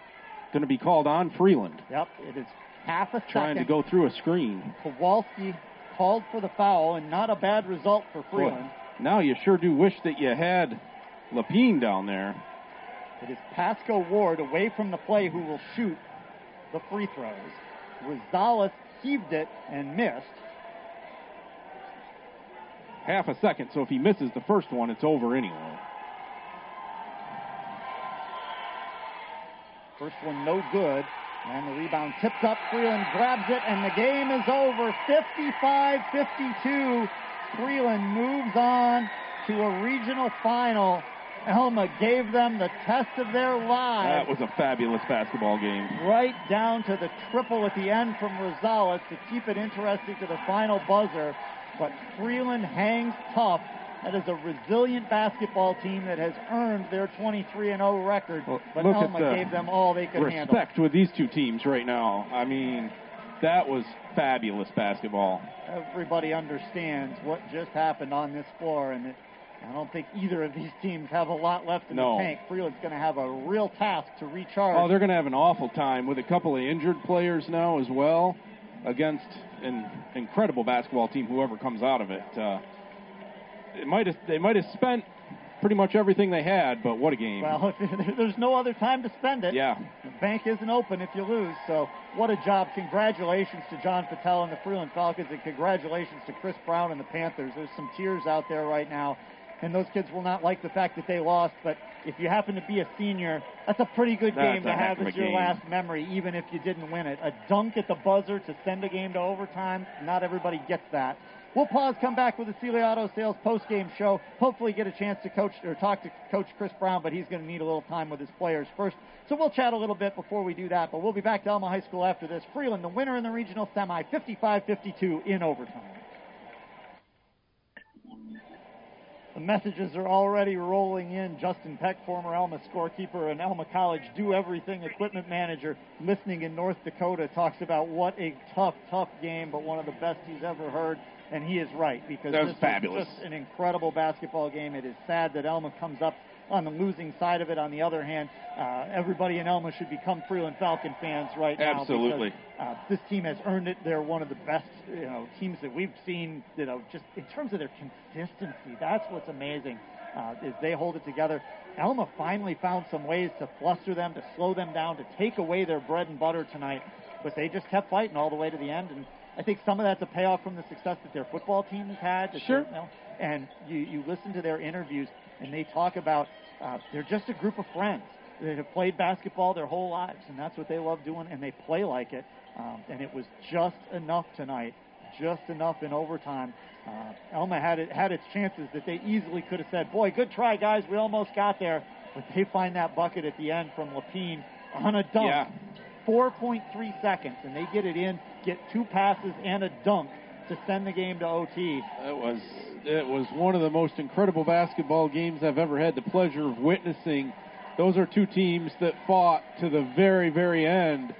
Speaker 1: Going to be called on Freeland.
Speaker 2: Yep, it is half a
Speaker 1: Trying to go through a screen.
Speaker 2: Kowalski called for the foul, and not a bad result for
Speaker 1: Boy,
Speaker 2: Freeland.
Speaker 1: now you sure do wish that you had Lapine down there.
Speaker 2: It is Pasco Ward away from the play who will shoot the free throws. Rosales heaved it and missed.
Speaker 1: Half a second, so if he misses the first one, it's over anyway.
Speaker 2: First one no good. And the rebound tipped up. Freeland grabs it, and the game is over. 55 52. Freeland moves on to a regional final. Alma gave them the test of their lives.
Speaker 1: That was a fabulous basketball game.
Speaker 2: right down to the triple at the end from Rosales to keep it interesting to the final buzzer. But Freeland hangs tough. That is a resilient basketball team that has earned their 23 and 0 record.
Speaker 1: Well,
Speaker 2: but Alma
Speaker 1: the
Speaker 2: gave them all they could handle.
Speaker 1: Respect with these two teams right now. I mean, that was fabulous basketball.
Speaker 2: Everybody understands what just happened on this floor, and it, I don't think either of these teams have a lot left in
Speaker 1: No.
Speaker 2: the tank. Freeland's going to have a real task to recharge.
Speaker 1: Oh, they're going to have an awful time with a couple of injured players now as well against an incredible basketball team. Whoever comes out of it, uh, it might have they might have spent pretty much everything they had, but what a game!
Speaker 2: well, <laughs> there's no other time to spend it.
Speaker 1: yeah,
Speaker 2: The bank isn't open if you lose. So what a job. Congratulations to John Patel and the Freeland Falcons, and congratulations to Chris Brown and the Panthers. There's some tears out there right now, and those kids will not like the fact that they lost. But if you happen to be a senior, that's a pretty good
Speaker 1: That's
Speaker 2: game to have as your
Speaker 1: game.
Speaker 2: last memory, even if you didn't win it. A dunk at the buzzer to send a game to overtime, not everybody gets that. We'll pause, come back with the Sealy Auto Sales post-game show. Hopefully get a chance to coach or talk to Coach Chris Brown, but he's going to need a little time with his players first. So we'll chat a little bit before we do that, but we'll be back to Alma High School after this. Freeland, the winner in the regional semi, 55-52 in overtime. The messages are already rolling in. Justin Peck, former Alma scorekeeper and Alma College do everything equipment manager, listening in North Dakota, talks about what a tough, tough game, but one of the best he's ever heard. And he is right because
Speaker 1: That was
Speaker 2: this
Speaker 1: fabulous.
Speaker 2: is just an incredible basketball game. It is sad that Alma comes up on the losing side of it. On the other hand, uh, everybody in Alma should become Freeland Falcon fans right now.
Speaker 1: Absolutely.
Speaker 2: because, uh, this team has earned it. They're one of the best, you know, teams that we've seen. You know, just in terms of their consistency, that's what's amazing. Uh, is they hold it together. Alma finally found some ways to fluster them, to slow them down, to take away their bread and butter tonight. But they just kept fighting all the way to the end, and I think some of that's a payoff from the success that their football team has had.
Speaker 1: Sure.
Speaker 2: you know, and you you listen to their interviews, and they talk about uh, they're just a group of friends that have played basketball their whole lives, and that's what they love doing, and they play like it. Um, and it was just enough tonight, just enough in overtime. Uh, Alma had it had its chances that they easily could have said, "Boy, good try, guys. We almost got there." But they find that bucket at the end from Lapine on a dunk.
Speaker 1: Yeah.
Speaker 2: 4.3 seconds, and they get it in, get two passes and a dunk to send the game to OT.
Speaker 1: It was it was one of the most incredible basketball games I've ever had the pleasure of witnessing. Those are two teams that fought to the very very end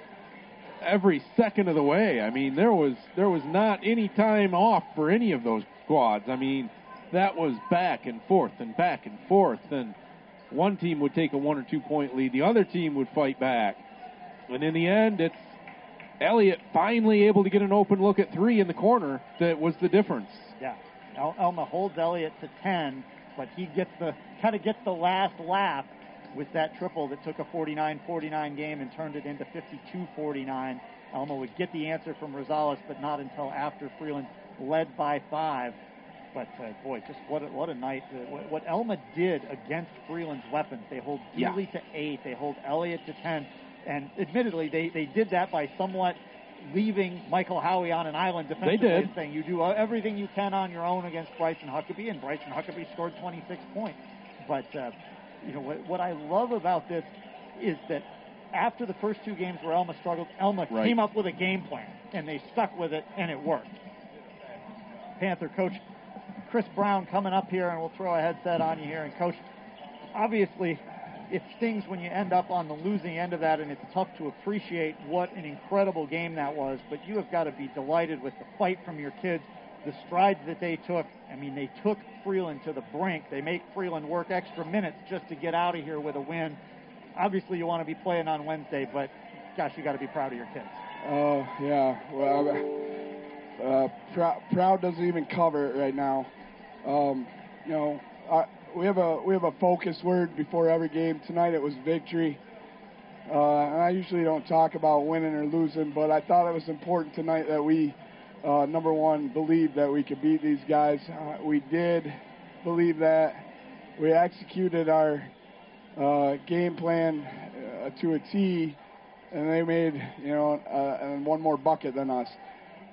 Speaker 1: every second of the way. I mean, there was there was not any time off for any of those squads. I mean, that was back and forth and back and forth and one team would take a one or two point lead, the other team would fight back. And in the end, it's Elliott finally able to get an open look at three in the corner that was the difference.
Speaker 2: Yeah, El- Alma holds Elliott to 10, but he gets the kind of gets the last lap with that triple that took a 49-49 game and turned it into 52-49. Alma would get the answer from Rosales, but not until after Freeland led by five. But uh, boy, just what a, what a night! Uh, what, what Alma did against Freeland's weapons, they hold
Speaker 1: Yeah.
Speaker 2: To eight, they hold Elliott to ten, and admittedly, they they did that by somewhat leaving Michael Howie on an island defensively, They did. you do everything you can on your own against Bryson Huckabee, and Bryson Huckabee scored 26 points. But uh, you know what, what I love about this is that after the first two games where Alma struggled, Alma
Speaker 1: Right.
Speaker 2: came up with a game plan, and they stuck with it, and it worked. Panther coach Chris Brown coming up here, and we'll throw a headset on you here. And coach, obviously, it stings when you end up on the losing end of that, and it's tough to appreciate what an incredible game that was. But you have got to be delighted with the fight from your kids, the strides that they took. I mean, they took Freeland to the brink. They make Freeland work extra minutes just to get out of here with a win. Obviously, you want to be playing on Wednesday, but gosh, you got to be proud of your kids.
Speaker 4: Uh, yeah. Well, uh, prou- proud doesn't even cover it right now. Um, you know, I, we have a we have a focus word before every game. Tonight it was victory. Uh, and I usually don't talk about winning or losing, but I thought it was important tonight that we, uh, number one, believed that we could beat these guys. Uh, we did believe that. We executed our uh, game plan uh, to a T, and they made you know uh, one more bucket than us.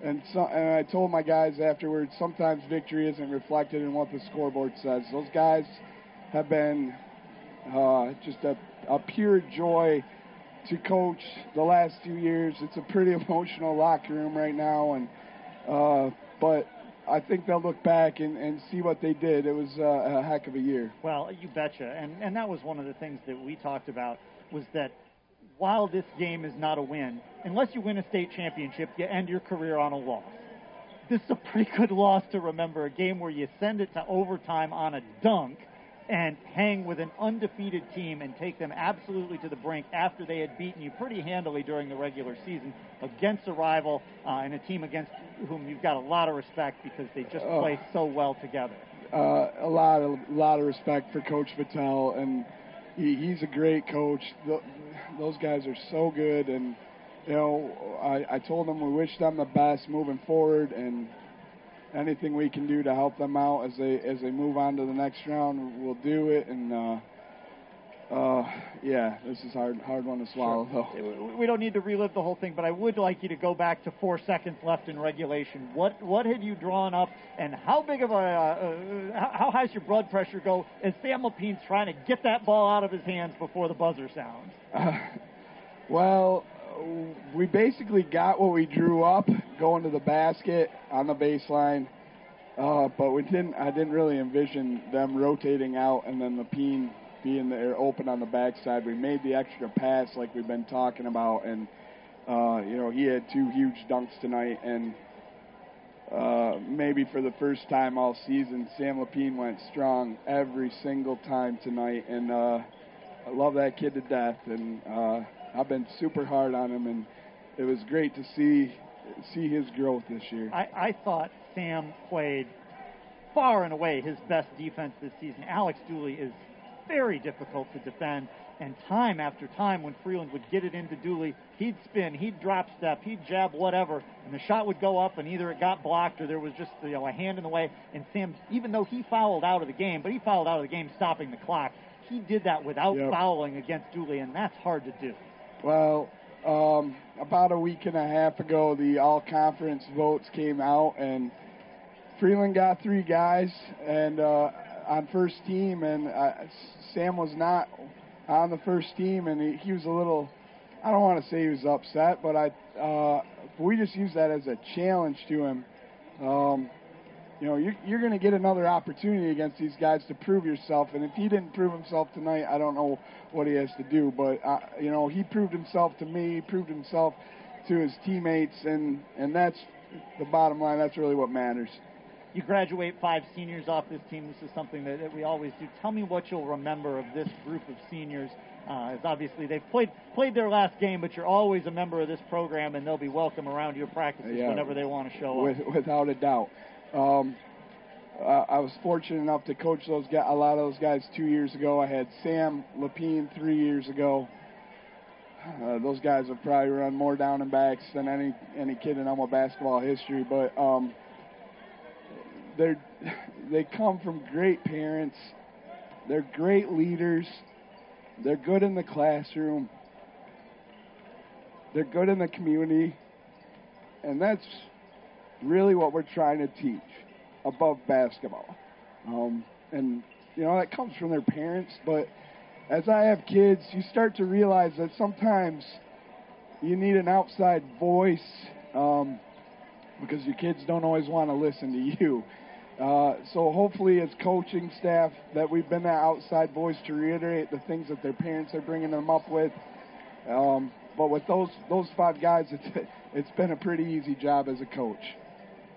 Speaker 4: And so, and I told my guys afterwards, sometimes victory isn't reflected in what the scoreboard says. Those guys have been uh, just a, a pure joy to coach the last few years. It's a pretty <laughs> emotional locker room right now, and uh, but I think they'll look back and, and see what they did. It was uh, a heck of a year.
Speaker 2: Well, you betcha, and and that was one of the things that we talked about was that while this game is not a win, unless you win a state championship, you end your career on a loss. This is a pretty <laughs> good loss to remember. A game where you send it to overtime on a dunk and hang with an undefeated team and take them absolutely to the brink after they had beaten you pretty handily during the regular season against a rival uh, and a team against whom you've got a lot of respect because they just
Speaker 4: Oh.
Speaker 2: play so well together.
Speaker 4: uh, a lot of lot of respect for Coach Patel, and he, he's a great coach. Th those guys are so good, and you know, I, I told them we wish them the best moving forward, and anything we can do to help them out as they as they move on to the next round, we'll do it. And uh, uh, yeah, this is hard hard one to swallow though.
Speaker 2: We- don't need to relive the whole thing, but I would like you to go back to four seconds left in regulation. What what had you drawn up, and how big of a uh, uh, how, how high's your blood pressure go as Sam Lapine's trying to get that ball out of his hands before the buzzer sounds?
Speaker 4: Uh, well, we basically got what we drew up going to the basket on the baseline, uh, but we didn't. I didn't really envision them rotating out and then Lapine being there open on the backside. We made the extra pass like we've been talking about, and uh, you know he had two huge dunks tonight, and uh, maybe for the first time all season, Sam Lapine went strong every single time tonight, and. Uh, I love that kid to death, and uh, I've been super hard on him, and it was great to see see his growth this year.
Speaker 2: I, I thought Sam played far and away his best defense this season. Alex Dooley is very difficult to defend, and time after time, when Freeland would get it into Dooley, he'd spin, he'd drop step, he'd jab, whatever, and the shot would go up, and either it got blocked or there was just you know a hand in the way. And Sam, even though he fouled out of the game, but he fouled out of the game stopping the clock. He did that without
Speaker 4: Yep.
Speaker 2: fouling against Dooley, and that's hard to do.
Speaker 4: Well, um, about a week and a half ago, the all conference votes came out, and Freeland got three guys and uh, on first team, and uh, Sam was not on the first team, and he, he was a little. I don't want to say he was upset, but I uh, we just used that as a challenge to him. Um, you know, you're, you're going to get another opportunity against these guys to prove yourself. And if he didn't prove himself tonight, I don't know what he has to do. But uh, you know, he proved himself to me. Proved himself to his teammates, and and that's the bottom line. That's really what matters.
Speaker 2: You graduate five seniors off this team. This is something that, that we always do. Tell me what you'll remember of this group of seniors. Uh, as obviously they've played played their last game, but you're always a member of this program, and they'll be welcome around your practices
Speaker 4: Yeah.
Speaker 2: whenever they want to show
Speaker 4: with,
Speaker 2: up.
Speaker 4: without a doubt. Um, uh, I was fortunate enough to coach those guys, a lot of those guys two years ago. I had Sam Lapine three years ago. Uh, those guys have probably run more down and backs than any any kid in Alma basketball history. But um, they're they come from great parents. They're great leaders. They're good in the classroom. They're good in the community, and that's really what we're trying to teach above basketball. Um, and, you know, that comes from their parents, but as I have kids, you start to realize that sometimes you need an outside voice um, because your kids don't always want to listen to you. Uh, so hopefully, as coaching staff, that we've been that outside voice to reiterate the things that their parents are bringing them up with. Um, but with those those five guys, it's <laughs> it's been a pretty easy job as a coach.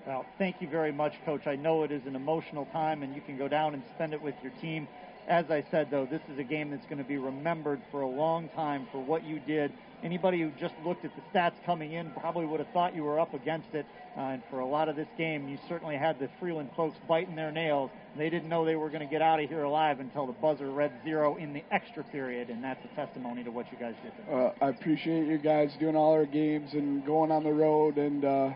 Speaker 2: Well, thank you very much, Coach. I know it is an emotional time, and you can go down and spend it with your team. As I said, though, this is a game that's going to be remembered for a long time for what you did. Anybody who just looked at the stats coming in probably would have thought you were up against it. Uh, and for a lot of this game, you certainly had the Freeland folks biting their nails. They didn't know they were going to get out of here alive until the buzzer read zero in the extra period, and that's a testimony to what you guys did.
Speaker 4: Uh, I appreciate you guys doing all our games and going on the road and. Uh,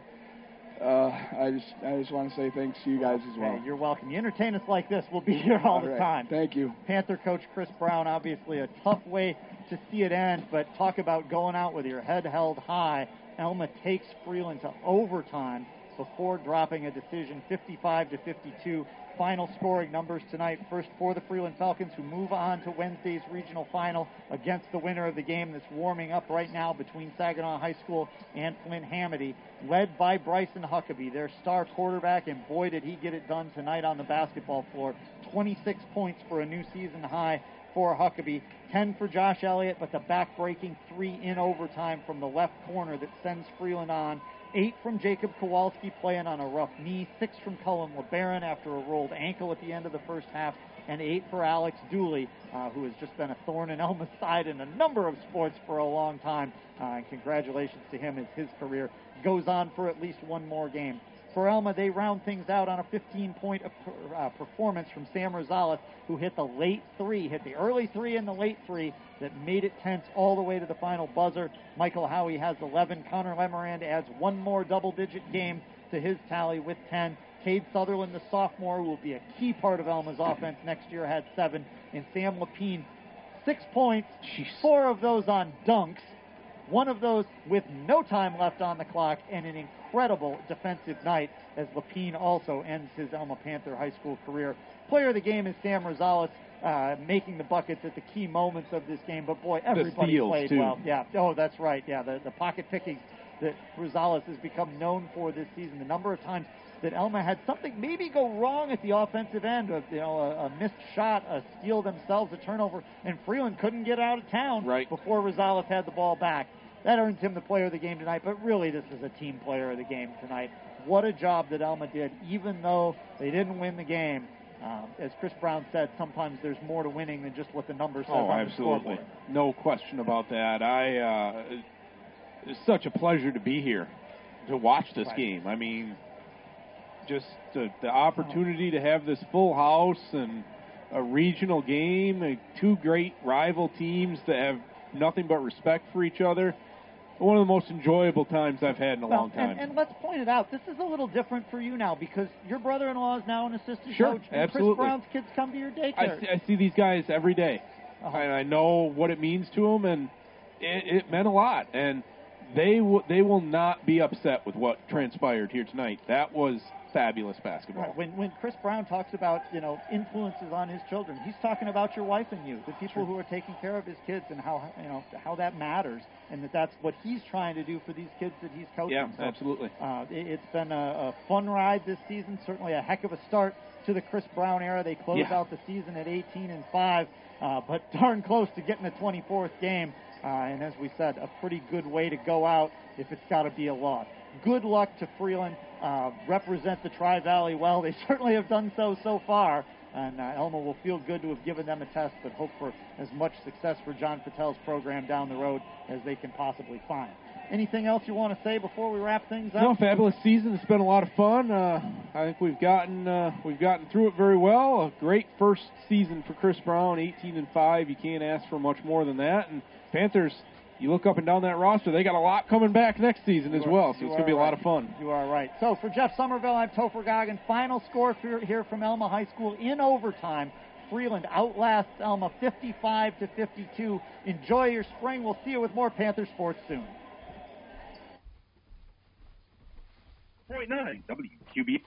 Speaker 4: uh, I just I just want to say thanks to you guys as well.
Speaker 2: Hey, you're welcome. You entertain us like this, we'll be <laughs> here all,
Speaker 4: all
Speaker 2: the
Speaker 4: right.
Speaker 2: time.
Speaker 4: Thank you.
Speaker 2: Panther coach Chris Brown, obviously a tough way to see it end, but talk about going out with your head held high. Alma takes Freeland to overtime before dropping a decision 55 to 52 final scoring numbers tonight. First for the Freeland Falcons, who move on to Wednesday's regional final against the winner of the game that's warming up right now between Saginaw High School and Flint Hamady, led by Bryson Huckabee, their star quarterback, and boy, did he get it done tonight on the basketball floor. 26 points for a new season high for Huckabee. 10 for Josh Elliott, but the back-breaking three in overtime from the left corner that sends Freeland on Eight from Jacob Kowalski playing on a rough knee. Six from Cullen LeBaron after a rolled ankle at the end of the first half. And eight for Alex Dooley, uh, who has just been a thorn in Alma's side in a number of sports for a long time. Uh, and congratulations to him as his career goes on for at least one more game. For Alma, they round things out on a 15 point uh, performance from Sam Rosales, who hit the late three, hit the early three and the late three that made it tense all the way to the final buzzer. Michael Howie has 11. Connor Lemerand adds one more double digit game to his tally with 10. Cade Sutherland, the sophomore, will be a key part of Alma's offense next year, had seven. And Sam Lapine, six points,
Speaker 1: Jeez.
Speaker 2: four of those on dunks. One of those with no time left on the clock and an incredible defensive night as Lapine also ends his Alma Panther high school career. Player of the game is Sam Rosales, uh, making the buckets at the key moments of this game. But boy, everybody played
Speaker 1: too.
Speaker 2: well. Yeah. Oh, that's right. Yeah, the, the pocket picking that Rosales has become known for this season. The number of times that Alma had something maybe go wrong at the offensive end, of, you know, a, a missed shot, a steal themselves, a turnover, and Freeland couldn't get out of town
Speaker 1: Right.
Speaker 2: before Rosales had the ball back. That earns him the player of the game tonight, but really this is a team player of the game tonight. What a job that Alma did, even though they didn't win the game. Um, as Chris Brown said, sometimes there's more to winning than just what the numbers say.
Speaker 1: Oh,
Speaker 2: on the
Speaker 1: absolutely. No question about that. I uh, it's such a pleasure to be here to watch this
Speaker 2: Right.
Speaker 1: game. I mean, just the, the opportunity to have this full house and a regional game, two great rival teams that have nothing but respect for each other. One of the most enjoyable times I've had in a
Speaker 2: Well,
Speaker 1: long time.
Speaker 2: And, and let's point it out. This is a little different for you now because your brother-in-law is now an assistant
Speaker 1: Sure,
Speaker 2: coach, and
Speaker 1: absolutely.
Speaker 2: Chris Brown's kids come to your
Speaker 1: I
Speaker 2: daycare.
Speaker 1: see, I see these guys every day,
Speaker 2: Uh-huh.
Speaker 1: and I know what it means to them, and it, it meant a lot. And they w- they will not be upset with what transpired here tonight. That was fabulous basketball.
Speaker 2: Right. When when Chris Brown talks about you know influences on his children, he's talking about your wife and you, the people who are taking care of his kids, and how you know how that matters, and that that's what he's trying to do for these kids that he's coaching.
Speaker 1: Yeah,
Speaker 2: So,
Speaker 1: absolutely.
Speaker 2: Uh, it, it's been a, a fun ride this season. Certainly a heck of a start to the Chris Brown era. They close
Speaker 1: Yeah.
Speaker 2: out the season at 18 and five, uh, but <laughs> darn close to getting the 24th game. Uh, and as we said, a pretty good way to go out if it's got to be a loss. Good luck to Freeland. Uh, represent the Tri Valley well. They <laughs> certainly have done so so far. And uh, Alma will feel good to have given them a test, but hope for as much success for John Patel's program down the road as they can possibly find. Anything else you want to say before we wrap things up?
Speaker 1: No, fabulous season. It's been a lot of fun. Uh, I think we've gotten uh, we've gotten through it very well. A great first season for Chris Brown, 18 and five. You can't ask for much more than that. And Panthers, you look up and down that roster, they got a lot coming back next season as
Speaker 2: are-
Speaker 1: well. So it's going to be a
Speaker 2: are
Speaker 1: lot of fun.
Speaker 2: You are right. So for Jeff Somerville, I'm Topher Goggin. Final score for, here from Alma High School in overtime. Freeland outlasts Alma 55 to 52. Enjoy your spring. We'll see you with more Panther sports soon.
Speaker 5: Point nine WQB.